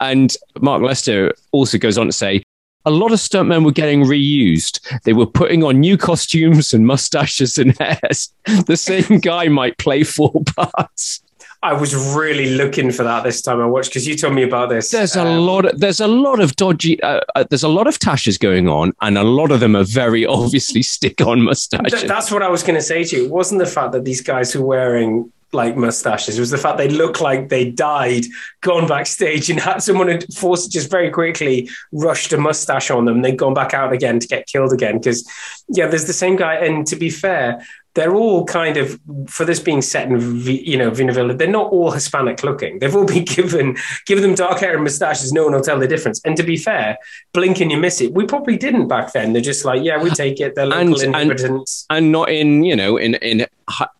And Mark Lester also goes on to say. A lot of stuntmen were getting reused. They were putting on new costumes and mustaches and hairs. The same guy might play four parts. I was really looking for that this time I watched because you told me about this. There's a Um, lot. Of, there's a lot of dodgy. Uh, uh, there's a lot of tashes going on, and a lot of them are very obviously stick-on mustaches. Th- that's what I was going to say to you. It wasn't the fact that these guys were wearing like mustaches. It was the fact they looked like they died, gone backstage, and had someone had forced just very quickly rushed a mustache on them. They'd gone back out again to get killed again. Because yeah, there's the same guy. And to be fair, they're all kind of for this being set in you know Vinavilla. They're not all Hispanic looking. They've all been given give them dark hair and mustaches. No one will tell the difference. And to be fair, blink and you miss it. We probably didn't back then. They're just like, yeah, we take it. They're local and, inhabitants. And, and not in you know in in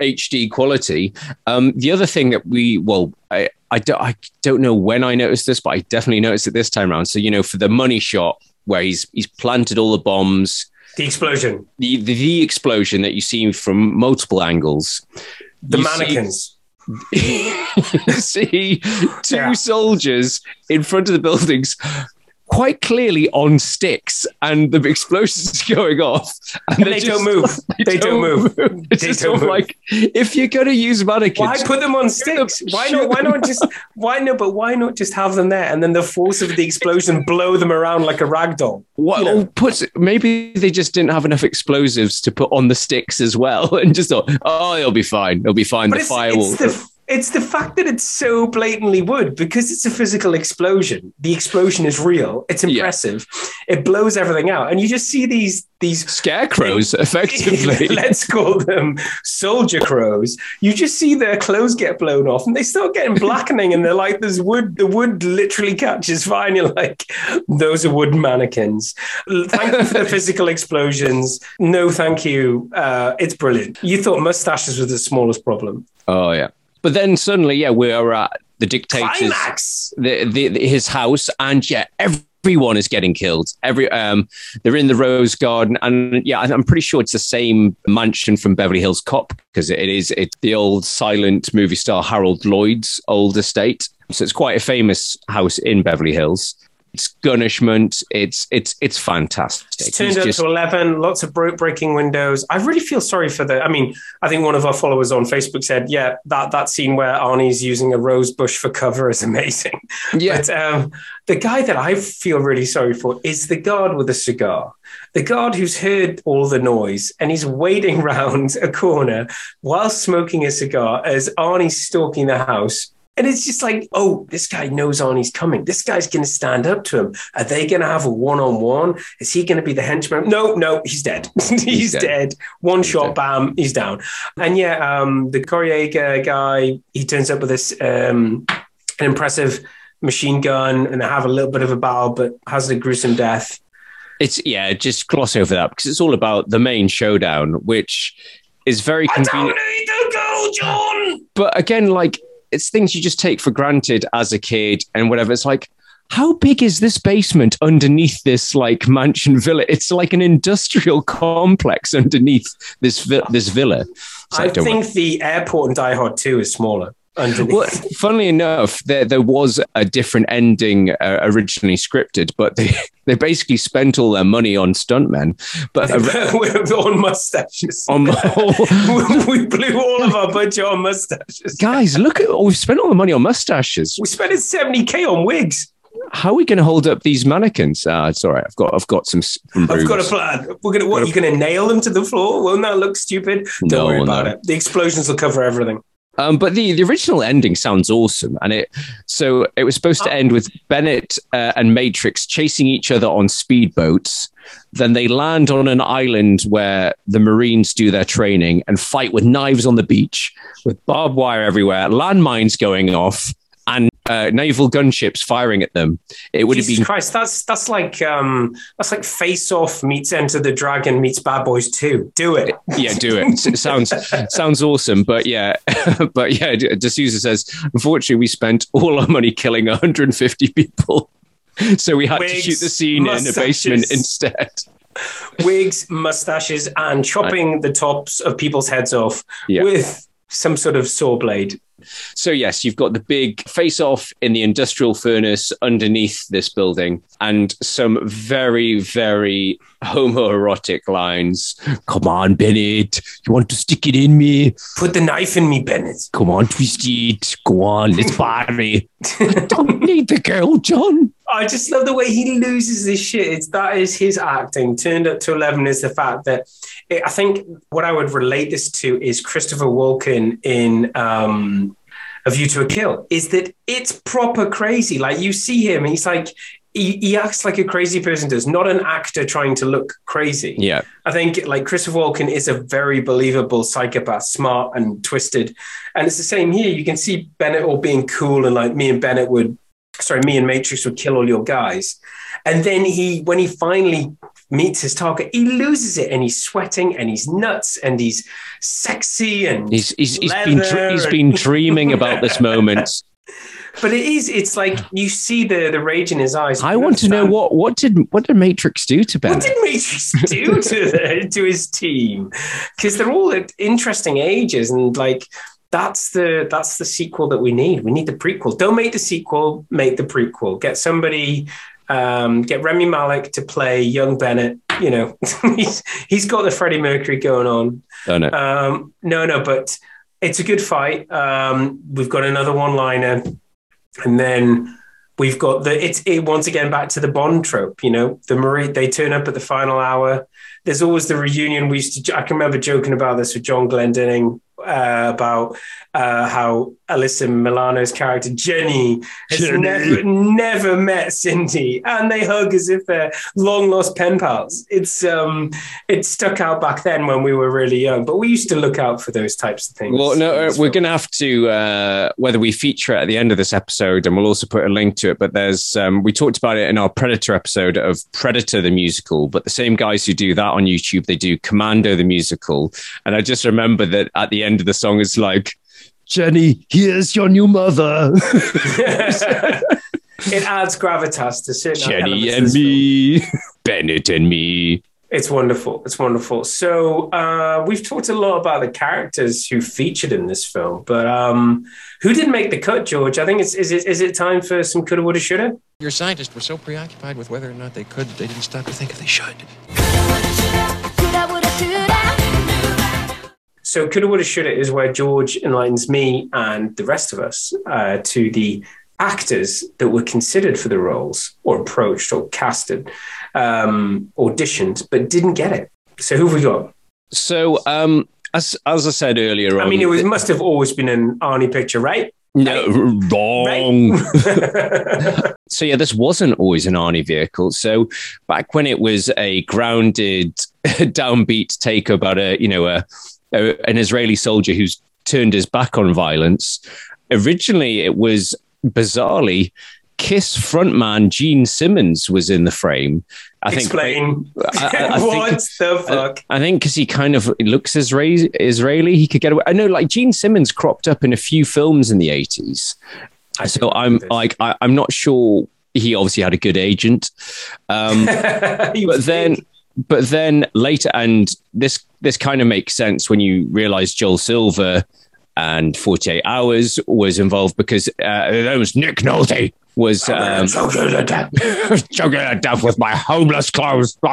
HD quality. Um, the other thing that we well. I, I don't, I don't know when I noticed this, but I definitely noticed it this time around. So, you know, for the money shot where he's he's planted all the bombs, the explosion, the the, the explosion that you see from multiple angles, the you mannequins. See, see two yeah. soldiers in front of the buildings quite clearly on sticks and the explosions going off. And, and they just, don't move. they, they don't, don't, move, move. it's they just don't like if you're going to use mannequins why put them on sticks? Them, why not why not just why not but why not just have them there and then the force of the explosion blow them around like a rag doll? What you know? puts maybe they just didn't have enough explosives to put on the sticks as well. And just thought oh it'll be fine. It'll be fine. But the it's, fire it's the, it's the fact that it's so blatantly wood because it's a physical explosion. The explosion is real. It's impressive. Yeah. It blows everything out, and you just see these these scarecrows. effectively, let's call them soldier crows. You just see their clothes get blown off, and they start getting blackening, and they're like, "There's wood." The wood literally catches fire. And you're like, "Those are wooden mannequins." Thank you for the physical explosions. No, thank you. Uh, it's brilliant. You thought mustaches were the smallest problem. Oh yeah. But then suddenly, yeah, we're at the dictator's the, the, the, his house, and yeah, everyone is getting killed. Every um, they're in the Rose Garden, and yeah, I'm pretty sure it's the same mansion from Beverly Hills Cop because it is it's the old silent movie star Harold Lloyd's old estate. So it's quite a famous house in Beverly Hills it's gunishment. It's it's it's fantastic. It's turned up just... to eleven. Lots of breaking windows. I really feel sorry for the. I mean, I think one of our followers on Facebook said, "Yeah, that that scene where Arnie's using a rose bush for cover is amazing." Yeah. But um, the guy that I feel really sorry for is the guard with a cigar. The guard who's heard all the noise and he's waiting round a corner while smoking a cigar as Arnie's stalking the house and it's just like, oh, this guy knows Arnie's coming. This guy's going to stand up to him. Are they going to have a one on one? Is he going to be the henchman? No, no, he's dead. he's, he's, dead. dead. One he's shot, dead. bam, he's down. And yeah, um, the Corriega guy, he turns up with this um, an impressive machine gun and they have a little bit of a battle, but has a gruesome death. It's yeah, just gloss over that because it's all about the main showdown, which is very convenient. I don't need to go, John. But again, like it's things you just take for granted as a kid and whatever. It's like, how big is this basement underneath this like mansion villa? It's like an industrial complex underneath this vi- this villa. So I, I think know. the airport in Die Hard 2 is smaller. Underneath. Well, funnily enough, there there was a different ending uh, originally scripted, but they, they basically spent all their money on stuntmen, but uh, on mustaches. On, we blew all of our budget on mustaches. Guys, look at we've spent all the money on mustaches. We spent seventy k on wigs how are we going to hold up these mannequins? Ah, it's all right. I've got, I've got some. some I've got a plan. We're gonna. What? You're gonna nail them to the floor? Won't that look stupid? Don't no, worry about no. it. The explosions will cover everything. Um, but the, the original ending sounds awesome, and it so it was supposed to end with Bennett uh, and Matrix chasing each other on speedboats. Then they land on an island where the Marines do their training and fight with knives on the beach, with barbed wire everywhere, landmines going off, and uh, naval gunships firing at them. It would Jesus have been Christ. That's that's like um, that's like Face Off meets Enter the Dragon meets Bad Boys Two. Do it. Yeah, do it. it sounds sounds awesome. But yeah, but yeah. de Souza says, unfortunately, we spent all our money killing 150 people, so we had Wigs, to shoot the scene mustaches. in a basement instead. Wigs, mustaches, and chopping the tops of people's heads off yeah. with some sort of saw blade. So, yes, you've got the big face off in the industrial furnace underneath this building and some very, very homoerotic lines. Come on, Bennett. You want to stick it in me? Put the knife in me, Bennett. Come on, twist it. Go on, let's party. I don't need the girl, John. I just love the way he loses his shit. It's that is his acting turned up to eleven. Is the fact that it, I think what I would relate this to is Christopher Walken in um, A View to a Kill. Is that it's proper crazy. Like you see him, and he's like he, he acts like a crazy person does, not an actor trying to look crazy. Yeah. I think like Christopher Walken is a very believable psychopath, smart and twisted. And it's the same here. You can see Bennett all being cool and like me and Bennett would, sorry, me and Matrix would kill all your guys. And then he, when he finally meets his target, he loses it and he's sweating and he's nuts and he's sexy and he's he's, he's been he's been dreaming about this moment. But it is, it's like you see the the rage in his eyes. I want to know what what did what did Matrix do to them? What did Matrix do to the, to his team? Because they're all at interesting ages, and like that's the that's the sequel that we need. We need the prequel. Don't make the sequel. Make the prequel. Get somebody. Um, get Rami Malek to play young Bennett. You know, he's he's got the Freddie Mercury going on. Don't it? Um, no, no, but it's a good fight. Um, we've got another one liner, and then we've got the it's it once again back to the Bond trope. You know, the Marie they turn up at the final hour. There's always the reunion. We used to. I can remember joking about this with John Glendinning uh, about uh, how Alyssa Milano's character Jenny has Jenny. never never met Cindy, and they hug as if they're long lost pen pals. It's um it stuck out back then when we were really young, but we used to look out for those types of things. Well, no, uh, we're going to have to uh, whether we feature it at the end of this episode, and we'll also put a link to it. But there's um, we talked about it in our Predator episode of Predator the musical. But the same guys who do that on YouTube, they do Commando the musical, and I just remember that at the end of the song, it's like. Jenny, here's your new mother. it adds gravitas to certain Jenny and this me, Bennett and me. It's wonderful. It's wonderful. So uh, we've talked a lot about the characters who featured in this film, but um, who did make the cut, George? I think it's is it is it time for some coulda, woulda, shoulda? Your scientists were so preoccupied with whether or not they could that they didn't stop to think if they should. So coulda, woulda, shoulda is where George enlightens me and the rest of us uh, to the actors that were considered for the roles or approached or casted, um, auditioned, but didn't get it. So who have we got? So, um, as as I said earlier on, I mean, it was must have always been an Arnie picture, right? No, wrong. so yeah, this wasn't always an Arnie vehicle. So back when it was a grounded, downbeat take about a you know a, a an Israeli soldier who's turned his back on violence. Originally, it was bizarrely Kiss frontman Gene Simmons was in the frame. I Explain. think. I, I- I think- what the fuck? I think because he kind of looks Israeli, Israeli, he could get away. I know, like Gene Simmons cropped up in a few films in the eighties, so I'm like, I, I'm not sure. He obviously had a good agent, um, but then, but then later, and this this kind of makes sense when you realize Joel Silver and 48 Hours was involved because uh, that was Nick Nolte was um, choking to death, choking to death with my homeless clothes.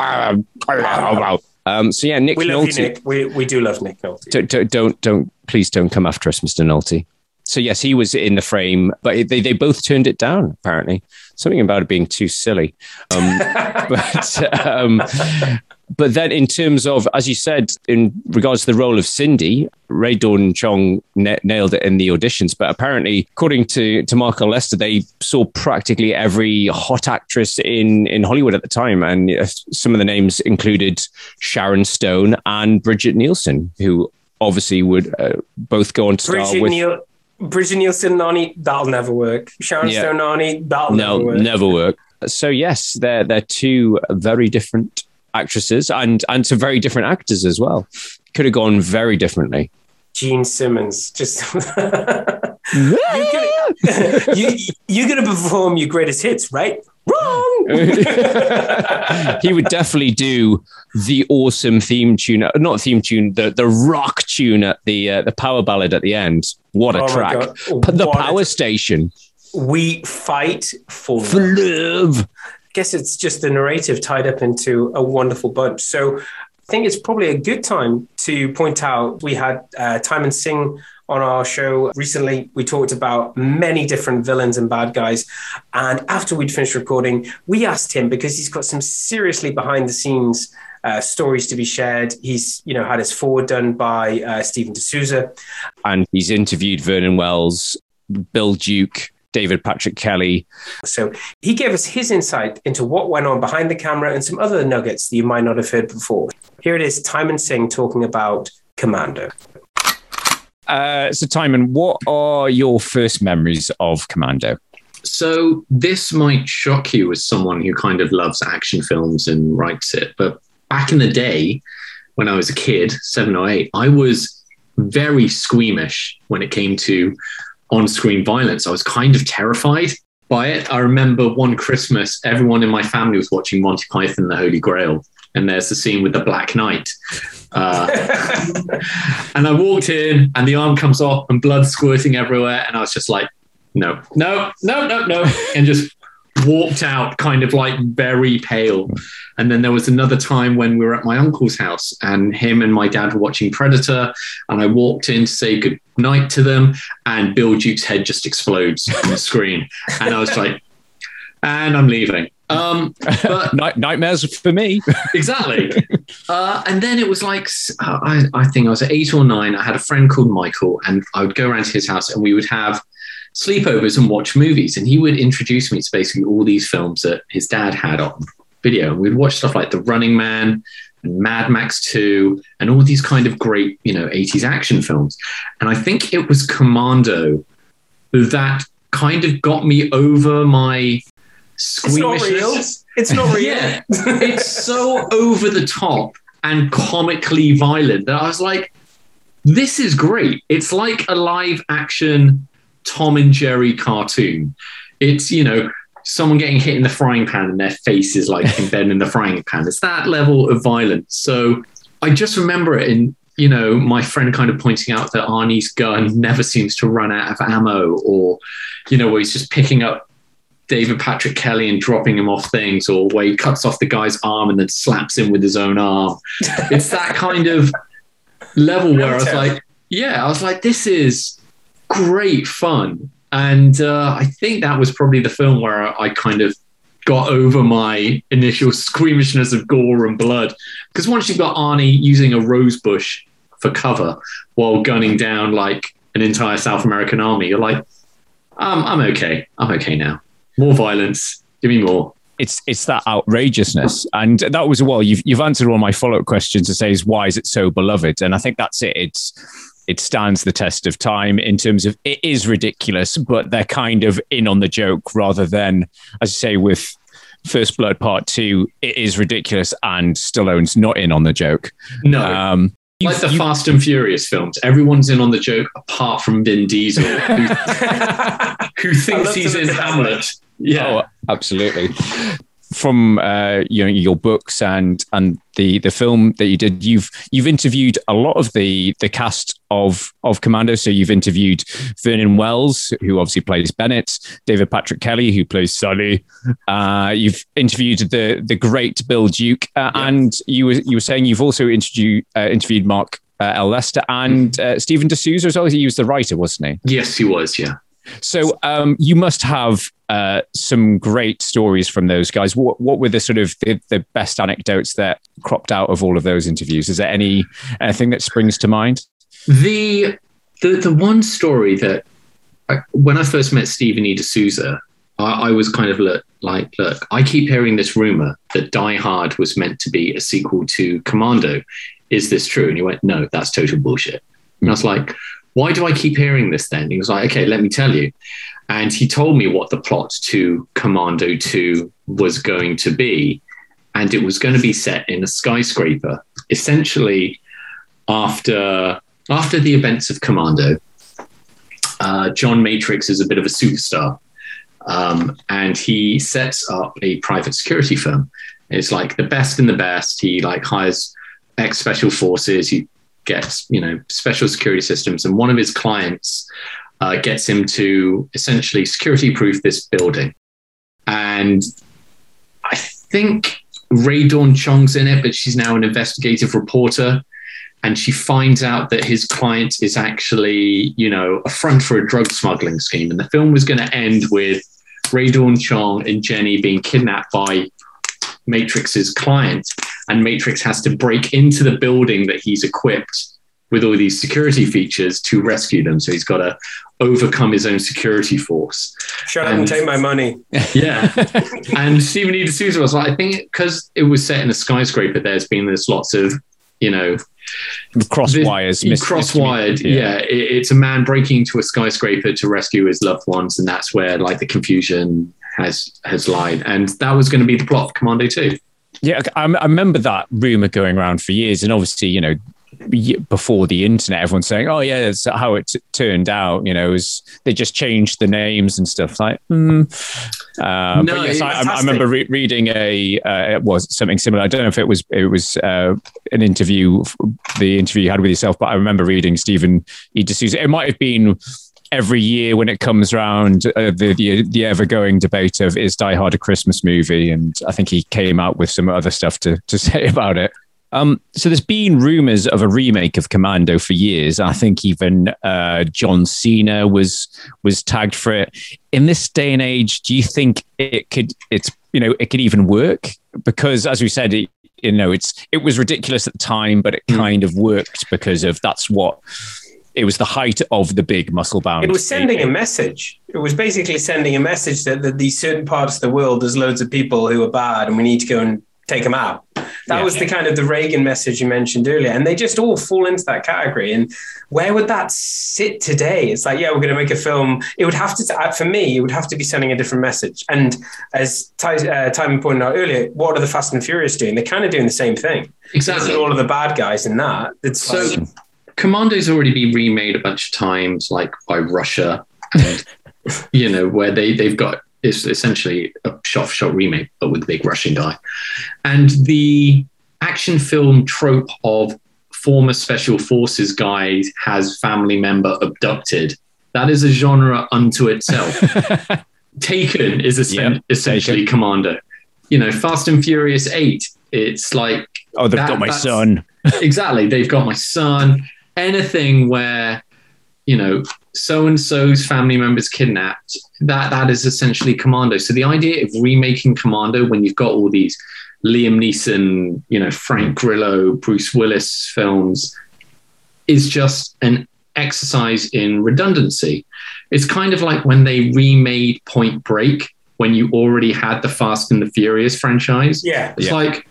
Um, so yeah, Nick we Nolte. you, Nick. We, we do love Nick Nolte. Don't, don't, don't, don't, please don't come after us, Mr. Nolte. So yes, he was in the frame, but they, they both turned it down. Apparently, something about it being too silly. Um, but um, but then, in terms of, as you said, in regards to the role of Cindy, Rae Dawn Chong na- nailed it in the auditions. But apparently, according to to Mark and Lester, they saw practically every hot actress in in Hollywood at the time, and uh, some of the names included Sharon Stone and Brigitte Nielsen, who obviously would uh, both go on to star with. Brigitte Nielsen, Nani, that'll never work. Sharon Yeah. Stone, Nani, that'll no, never work. never work. So yes, they're they're two very different actresses and and some very different actors as well. Could have gone very differently. Gene Simmons, just you're, gonna, you, you're gonna perform your greatest hits, right? Wrong. he would definitely do the awesome theme tune, uh, not theme tune, the the rock tune at the uh, the power ballad at the end. What a Oh track! God. The What a power station. we fight for, For love. I guess it's just the narrative tied up into a wonderful bunch. So I think it's probably a good time to point out we had uh, Timon Singh on our show recently. We talked about many different villains and bad guys. And after we'd finished recording, we asked him because he's got some seriously behind the scenes uh, stories to be shared. He's, you know, had his forward done by uh, Steven de Souza. And he's interviewed Vernon Wells, Bill Duke, David Patrick Kelly. So he gave us his insight into what went on behind the camera and some other nuggets that you might not have heard before. Here it is Timon Singh talking about Commando. Uh, so, Timon, what are your first memories of Commando? So, this might shock you as someone who kind of loves action films and writes it. But back in the day, when I was a kid, seven or eight, I was very squeamish when it came to on screen violence. I was kind of terrified by it. I remember one Christmas, everyone in my family was watching Monty Python and the Holy Grail. And there's the scene with the Black Knight. Uh, and I walked in, and the arm comes off, and blood squirting everywhere. And I was just like, no, no, no, no, no. And just walked out kind of like very pale. And then there was another time when we were at my uncle's house and him and my dad were watching Predator. And I walked in to say good night to them. And Bill Duke's head just explodes on the screen. And I was like, and I'm leaving. Um, but Night- nightmares for me. exactly. Uh, and then it was like, uh, I, I think I was eight or nine. I had a friend called Michael, and I would go around to his house and we would have sleepovers and watch movies. And he would introduce me to basically all these films that his dad had on video. And we'd watch stuff like The Running Man and Mad Max 2 and all these kind of great, you know, 80s action films. And I think it was Commando that kind of got me over my squeamishness. It's not real. It's not real. yeah. it's so over the top and comically violent that I was like, this is great. It's like a live action Tom and Jerry cartoon. It's, you know, someone getting hit in the frying pan and their face is like embedded in the frying pan. It's that level of violence. So I just remember it in, you know, my friend kind of pointing out that Arnie's gun never seems to run out of ammo or, you know, where he's just picking up David Patrick Kelly and dropping him off things, or where he cuts off the guy's arm and then slaps him with his own arm. it's that kind of level where I was like, yeah, I was like, this is great fun. And uh, I think that was probably the film where I kind of got over my initial squeamishness of gore and blood. Because once you've got Arnie using a rose bush for cover while gunning down like an entire South American army, you're like, um, I'm okay. I'm okay now more violence. Give me more. It's it's that outrageousness, and that was well. You've you've answered all my follow up questions to say is why is it so beloved, and I think that's it. It's it stands the test of time in terms of it is ridiculous, but they're kind of in on the joke rather than, as you say, with First Blood Part Two, it is ridiculous and Stallone's not in on the joke. No. Um, like the you, Fast and Furious films, everyone's in on the joke apart from Vin Diesel, who, who thinks he's in Hamlet. Yeah, oh, absolutely. From uh, you know your books and and the the film that you did, you've you've interviewed a lot of the the cast of of Commando. So you've interviewed Vernon Wells, who obviously plays Bennett, David Patrick Kelly, who plays Sully. Uh, you've interviewed the the great Bill Duke, uh, yeah. and you were you were saying you've also interviewed uh, interviewed Mark uh, L. Lester and uh, Steven de Souza as well. He was the writer, wasn't he? Yes, he was. Yeah. So um, you must have uh, some great stories from those guys. What, what were the sort of the, the, best anecdotes that cropped out of all of those interviews? Is there any anything that springs to mind? The the the one story that I, when I first met Stephen E. D'Souza, I, I was kind of look, like, look, I keep hearing this rumor that Die Hard was meant to be a sequel to Commando. Is this true? And he went, no, that's total bullshit. And I was like, why do I keep hearing this then? He was like, okay, let me tell you. And he told me what the plot to Commando 2 was going to be. And it was going to be set in a skyscraper. Essentially, after, after the events of Commando, uh, John Matrix is a bit of a superstar. Um, and he sets up a private security firm. It's like the best in the best. He like hires ex special forces. He gets you know special security systems, and one of his clients uh, gets him to essentially security proof this building. And I think Rae Dawn Chong's in it, but she's now an investigative reporter. And she finds out that his client is actually, you know, a front for a drug smuggling scheme. And the film was going to end with Rae Dawn Chong and Jenny being kidnapped by Matrix's client. And Matrix has to break into the building that he's equipped with all these security features to rescue them. So he's got to overcome his own security force. Shut up and take my money. Yeah. and Stephen E. D'Souza was like, I think because it was set in a skyscraper, there's been there's lots of, you know, cross wires. mis- cross-wired. miscommunication, Yeah. it- it's a man breaking into a skyscraper to rescue his loved ones, and that's where like the confusion has has lied. And that was going to be the plot of Commando 2. Yeah, I, I remember that rumor going around for years, and obviously, you know, y- before the internet, everyone's saying, "Oh, yeah, that's how it t- turned out." You know, is they just changed the names and stuff like. Mm. Uh, No, but yes, I, I remember re- reading a uh, it was something similar. I don't know if it was it was uh, an interview, the interview you had with yourself, but I remember reading Stephen E. D'Souza. It might have been every year when it comes round uh, the, the the ever going debate of is Die Hard a Christmas movie, and I think he came out with some other stuff to to say about it. Um, so there's been rumors of a remake of Commando for years. I think even uh, John Cena was was tagged for it. In this day and age, do you think it could it's you know it could even work? Because as we said, it, you know it's it was ridiculous at the time, but it kind of worked because of that's what it was the height of the big muscle bound. It was sending a message. It was basically sending a message that, that these certain parts of the world, there's loads of people who are bad and we need to go and take them out. That Yeah. was the kind of the Reagan message you mentioned earlier. And they just all fall into that category. And where would that sit today? It's like, yeah, we're going to make a film. It would have to, uh, for me, it would have to be sending a different message. And as Ty, uh, Timon pointed out earlier, what are the Fast and Furious doing? They're kind of doing the same thing. Exactly. All of the bad guys in that. It's So like, Commando's already been remade a bunch of times, like by Russia, and you know where they they've got it's essentially a shot for shot remake, but with a big Russian guy, and the action film trope of former special forces guy has family member abducted. That is a genre unto itself. Taken is Yep, essentially Commando. You know, Fast and Furious Eight. It's like oh, they've that- got my son. exactly. They've got my son. Anything where, you know, so and so's family members kidnapped, that that is essentially Commando. So the idea of remaking Commando when you've got all these Liam Neeson, you know, Frank Grillo, Bruce Willis films is just an exercise in redundancy. It's kind of like when they remade Point Break when you already had the Fast and the Furious franchise. Yeah. It's Yeah. like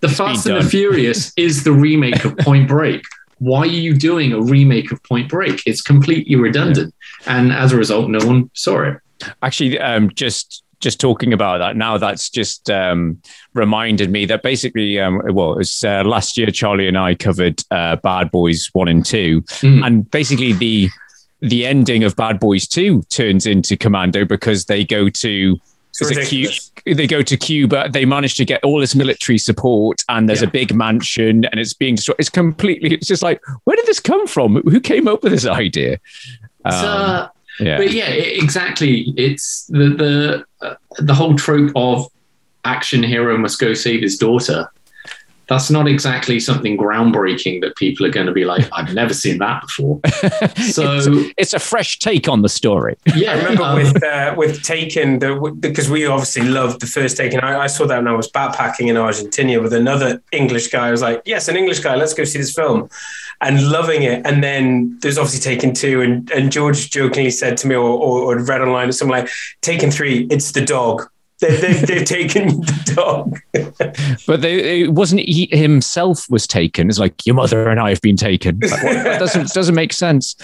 the Fast and done. the Furious is the remake of Point Break. Why are you doing a remake of Point Break? It's completely redundant. And as a result, no one saw it. Actually, um, just just talking about that now, that's just um, reminded me that basically, um, well, it was uh, last year. Charlie and I covered uh, Bad Boys One and Two, Mm. and basically the the ending of Bad Boys Two turns into Commando because they go to It's is it Cu- they go to Cuba. They manage to get all this military support, and there's Yeah. a big mansion, and it's being destroyed. It's completely. It's just like, where did this come from? Who came up with this idea? Um, uh, yeah. But yeah, exactly. It's the the uh, the whole trope of action hero must go save his daughter. That's not exactly something groundbreaking that people are going to be like, I've never seen that before. So it's, it's a fresh take on the story. yeah, I remember um, with uh, with Taken, the, because we obviously loved the first Taken. I, I saw that when I was backpacking in Argentina with another English guy. I was like, "Yes, an English guy. Let's go see this film," and loving it. And then there's obviously Taken two, and and George jokingly said to me, or, or, or read online or something like, "Taken three, it's the dog." They, they, they've taken the dog. But they, it wasn't he himself was taken. It's like your mother and I have been taken. Like, what? That doesn't doesn't make sense.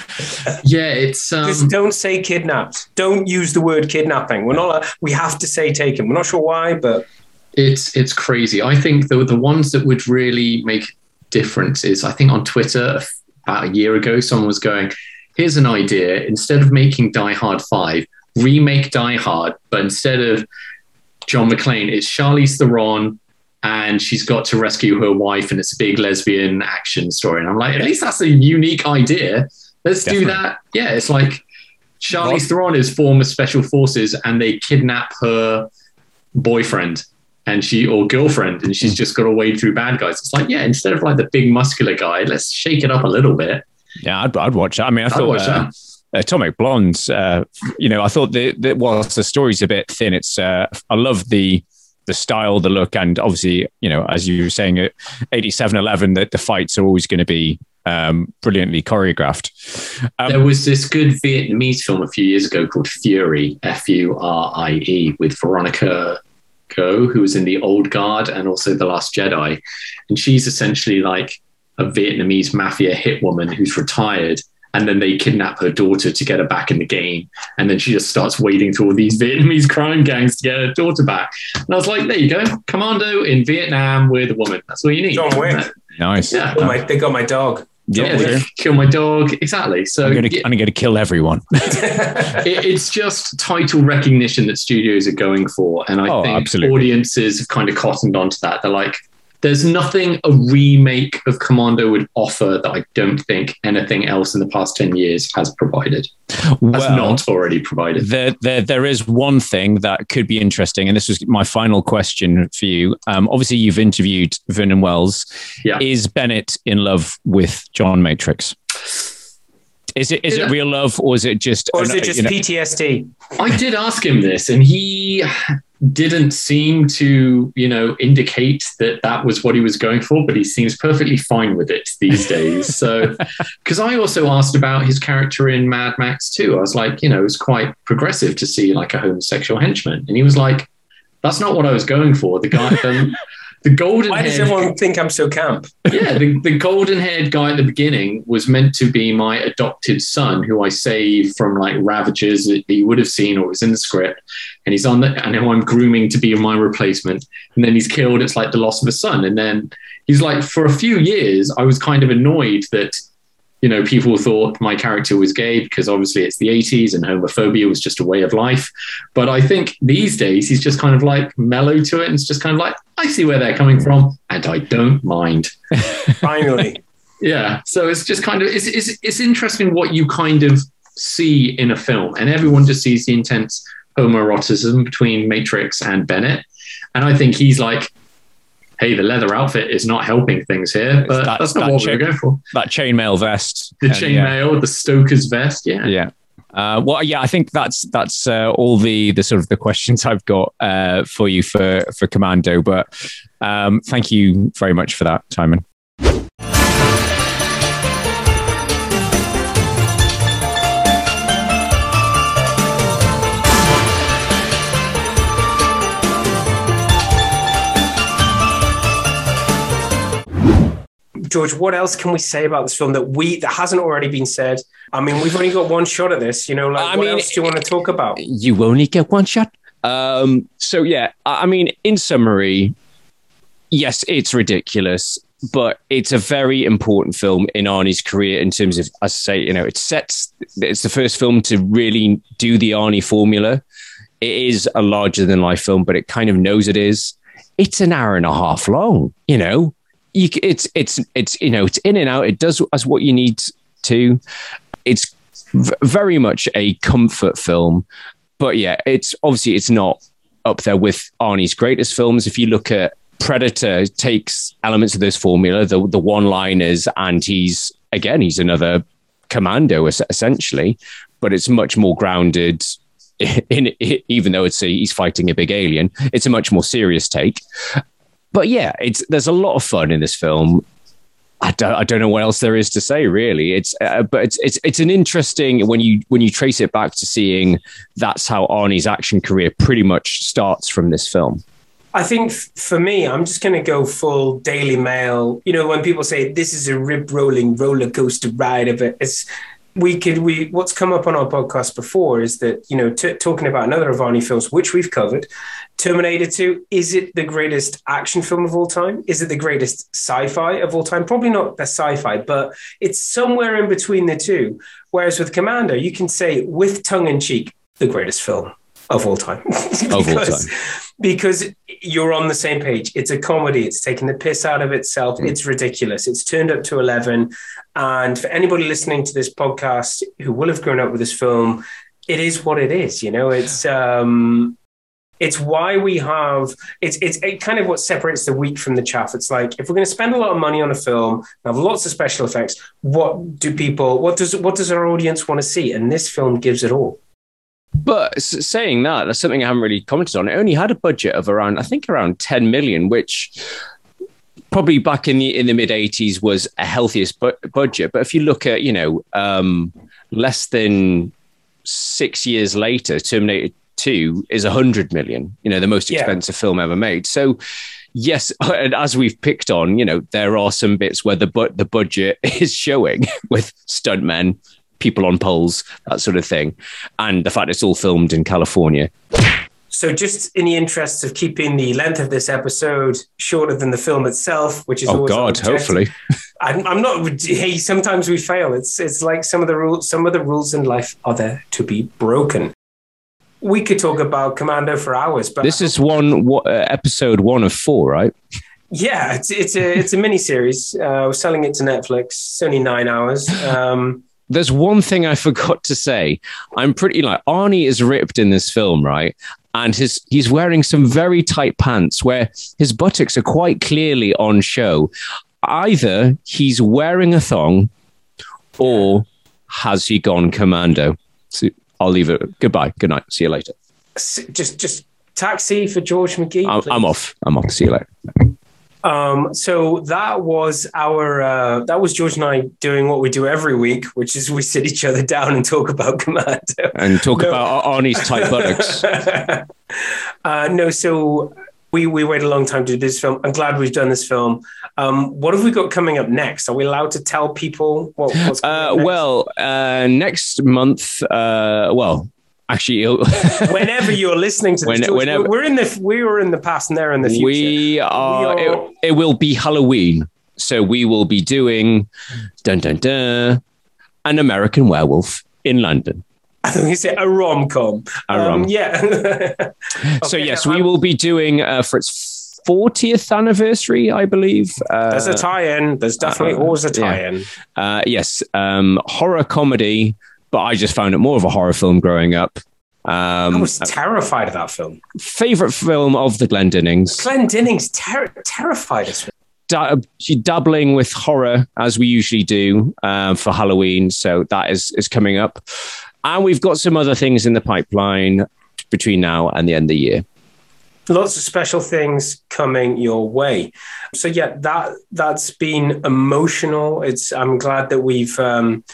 yeah, it's Just um, don't say kidnapped. Don't use the word kidnapping. We're not. We have to say taken. We're not sure why, but it's it's crazy. I think the the ones that would really make difference is I think on Twitter about a year ago someone was going, "Here's an idea. Instead of making Die Hard Five, remake Die Hard, but instead of John McClane, it's Charlize Theron." And she's got to rescue her wife, and it's a big lesbian action story. And I'm like, at least that's a unique idea. Let's do that. Yeah, it's like Charlize Theron is former special forces, and they kidnap her boyfriend and she or girlfriend and she's just got to wade through bad guys. It's like, yeah, instead of like the big muscular guy, let's shake it up a little bit. Yeah, I'd, I'd watch that. I mean, I I'd thought watch uh, that. Atomic Blondes. Uh, you know, I thought that that whilst the story's a bit thin, it's uh, I love the the style, the look, and obviously, you know, as you were saying, at eighty seven eleven, that the fights are always going to be um, brilliantly choreographed. Um, there was this good Vietnamese film a few years ago called Fury, F U R I E, with Veronica Ngo, who was in The Old Guard and also The Last Jedi. And she's essentially like a Vietnamese mafia hit woman who's retired. And then they kidnap her daughter to get her back in the game. And then she just starts wading through all these Vietnamese crime gangs to get her daughter back. And I was like, there you go. Commando in Vietnam with a woman. That's all you need. John Wick. Nice. Yeah. Oh my, they got my dog. Yeah, they kill my dog. Exactly. So I'm gonna, yeah, I'm gonna kill everyone. it, it's just title recognition that studios are going for, and I Oh, think absolutely. audiences have kind of cottoned onto that. They're like, "There's nothing a remake of Commando would offer that I don't think anything else in the past ten years has provided, has Well, not already provided." There, there, there is one thing that could be interesting, and this was my final question for you. Um, obviously, you've interviewed Vernon Wells. Yeah. Is Bennett in love with John Matrix? Is it is it real love, or is it just? Or is an- it just you know- PTSD? I did ask him this, and he didn't seem to, you know, indicate that that was what he was going for. But he seems perfectly fine with it these days. So, because I also asked about his character in Mad Max too. I was like, you know, it's quite progressive to see like a homosexual henchman, and he was like, "That's not what I was going for." The guy, the, the golden. Why does everyone think I'm so camp? yeah, the, the golden haired guy at the beginning was meant to be my adopted son, who I saved from like ravages that you would have seen or was in the script. And he's on the, and who I'm grooming to be my replacement. And then he's killed. It's like the loss of a son. And then he's like, for a few years, I was kind of annoyed that, you know, people thought my character was gay because obviously it's the 80s and homophobia was just a way of life. But I think these days he's just kind of like mellow to it and it's just kind of like, I see where they're coming from and I don't mind. Finally. Yeah. So it's just kind of it's, it's it's interesting what you kind of see in a film, and everyone just sees the intense homoeroticism between Matrix and Bennett, and I think he's like, "Hey, the leather outfit is not helping things here, but that- that's not that what chain- we're going for." that chainmail vest? The And, yeah. chainmail, the Stoker's vest, yeah. Yeah. Uh, well, yeah, I think that's that's uh, all the the sort of the questions I've got uh, for you for for Commando. But um, thank you very much for that, Timon. George, what else can we say about this film that we that hasn't already been said? I mean, we've only got one shot at this. You know, like I what mean, else do you want to talk about? You only get one shot. Um, so yeah, I I mean, in summary, yes, it's ridiculous, but it's a very important film in Arnie's career in terms of, as I say, you know, it sets. It's the first film to really do the Arnie formula. It is a larger than life film, but it kind of knows it is. It's an hour and a half long. You know, you, it's it's it's you know it's in and out. It does as what you need to. It's v- very much a comfort film, but yeah, it's obviously it's not up there with Arnie's greatest films. If you look at Predator, takes elements of this formula, the the one liners, and he's again he's another commando essentially, but it's much more grounded. In, in even though it's a, he's fighting a big alien, it's a much more serious take. But yeah, it's there's a lot of fun in this film. I don't, I don't know what else there is to say really. It's uh, but it's it's it's an interesting when you when you trace it back to seeing that's how Arnie's action career pretty much starts from this film. I think for me, I'm just going to go full Daily Mail. You know, when people say this is a rib rolling roller coaster ride of it, it's we could we what's come up on our podcast before is that you know t- talking about another of Arnie films which we've covered. Terminator 2, is it the greatest action film of all time? Is it the greatest sci-fi of all time? Probably not the sci-fi, but it's somewhere in between the two. Whereas with Commando, you can say with tongue in cheek, the greatest film of all time. Of all Because- time. because you're on the same page. It's a comedy. It's taking the piss out of itself. Mm. It's ridiculous. It's turned up to 11. And for anybody listening to this podcast who will have grown up with this film, it is what it is. You know, it's, um, It's why we have it's it's it kind of what separates the wheat from the chaff. It's like if we're going to spend a lot of money on a film, have lots of special effects, what do people what does what does our audience want to see? And this film gives it all. But saying that, that's something I haven't really commented on. It only had a budget of around, I think, around 10 million, which probably back in the in the mid 80s was a healthiest bu- budget. But if you look at, you know, um, less than six years later, Terminator 2 is 100 million, you know, the most expensive yeah. film ever made. So, yes, and as we've picked on, you know, there are some bits where the bu- the budget is showing with stuntmen people on poles, that sort of thing. And the fact it's all filmed in California. So, just in the interests of keeping the length of this episode shorter than the film itself, which is oh god, hopefully. I'm, I'm, not. Hey, sometimes we fail. It's it's like some of the rules. Some of the rules in life are there to be broken. We could talk about Commando for hours, but this is one uh, episode one of four, right? Yeah, it's it's a it's a mini series. Uh, we're selling it to Netflix. It's only nine hours. Um, there's one thing I forgot to say. I'm pretty like Arnie is ripped in this film, right? And his he's wearing some very tight pants where his buttocks are quite clearly on show. Either he's wearing a thong or has he gone commando? So I'll leave it. Goodbye. Good night. See you later. Just just taxi for George McGee. I'm, I'm off. I'm off. See you later. Um, so that was our uh, that was George and I doing what we do every week, which is we sit each other down and talk about Commando and talk no. about Arnie's tight buttocks. uh, no, so we we wait a long time to do this film. I'm glad we've done this film. Um, what have we got coming up next? Are we allowed to tell people what, what's uh? Well, uh, next month, uh, well, actually whenever you're listening to this when, whenever, we're in the we were in the past and they're in the future we are, we are... It, it, will be halloween so we will be doing dun dun dun an american werewolf in london I think you say a rom com. a Um, yeah. okay, so yes, we will be doing uh, for its 40th anniversary, I believe. Uh, There's a tie-in. There's definitely uh, always a tie-in. Yeah. Uh, yes, um, horror comedy but I just found it more of a horror film growing up. Um, I was terrified of that film. Favorite film of the Glenn Glendinnings. Glendinnings ter- terrified us. Da- doubling with horror as we usually do uh, for Halloween, so that is is coming up, and we've got some other things in the pipeline between now and the end of the year. Lots of special things coming your way. So yeah, that that's been emotional. It's I'm glad that we've. Um,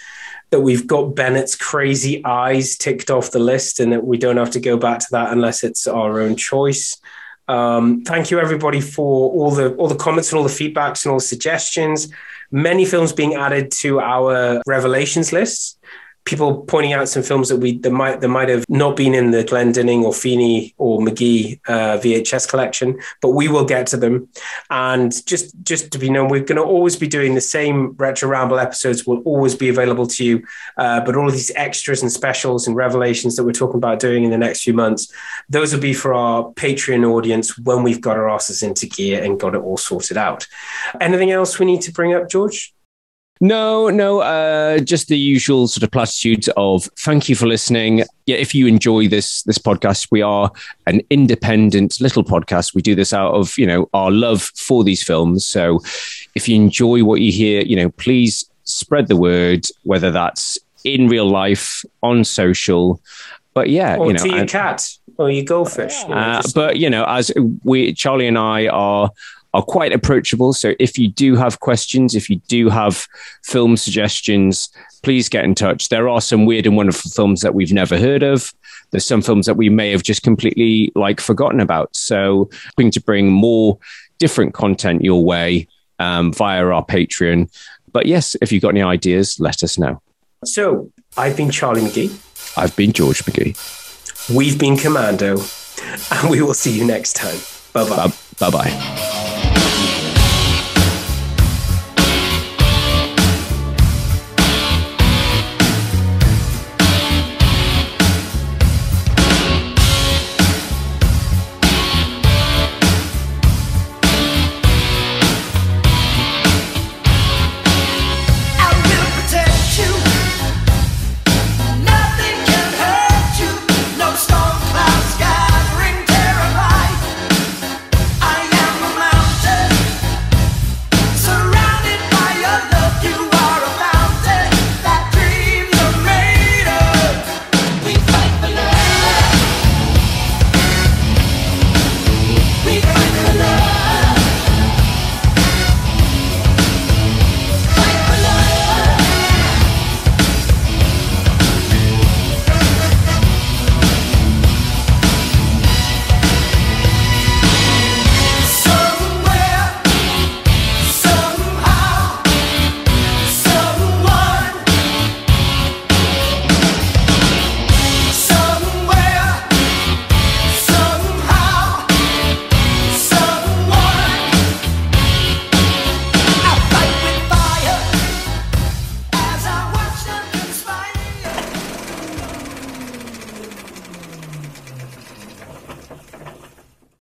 that we've got Bennett's crazy eyes ticked off the list and that we don't have to go back to that unless it's our own choice. Um, thank you everybody for all the all the comments and all the feedbacks and all the suggestions. Many films being added to our revelations lists people pointing out some films that we that might that might have not been in the Glendinning or Feeney or McGee uh, VHS collection, but we will get to them. And just just to be known, we're going to always be doing the same retro ramble episodes. Will always be available to you, uh, but all of these extras and specials and revelations that we're talking about doing in the next few months, those will be for our Patreon audience when we've got our asses into gear and got it all sorted out. Anything else we need to bring up, George? No, no, uh, just the usual sort of platitudes of thank you for listening. Yeah, if you enjoy this this podcast, we are an independent little podcast. We do this out of you know our love for these films. So, if you enjoy what you hear, you know, please spread the word. Whether that's in real life, on social, but yeah, or you know, to your and, cat or your goldfish. You know, uh, but you know, as we Charlie and I are are quite approachable. So if you do have questions, if you do have film suggestions, please get in touch. There are some weird and wonderful films that we've never heard of. There's some films that we may have just completely like forgotten about. So hoping to bring more different content your way um, via our Patreon. But yes, if you've got any ideas, let us know. So I've been Charlie McGee. I've been George McGee. We've been Commando, and we will see you next time. Bye bye. Bye bye.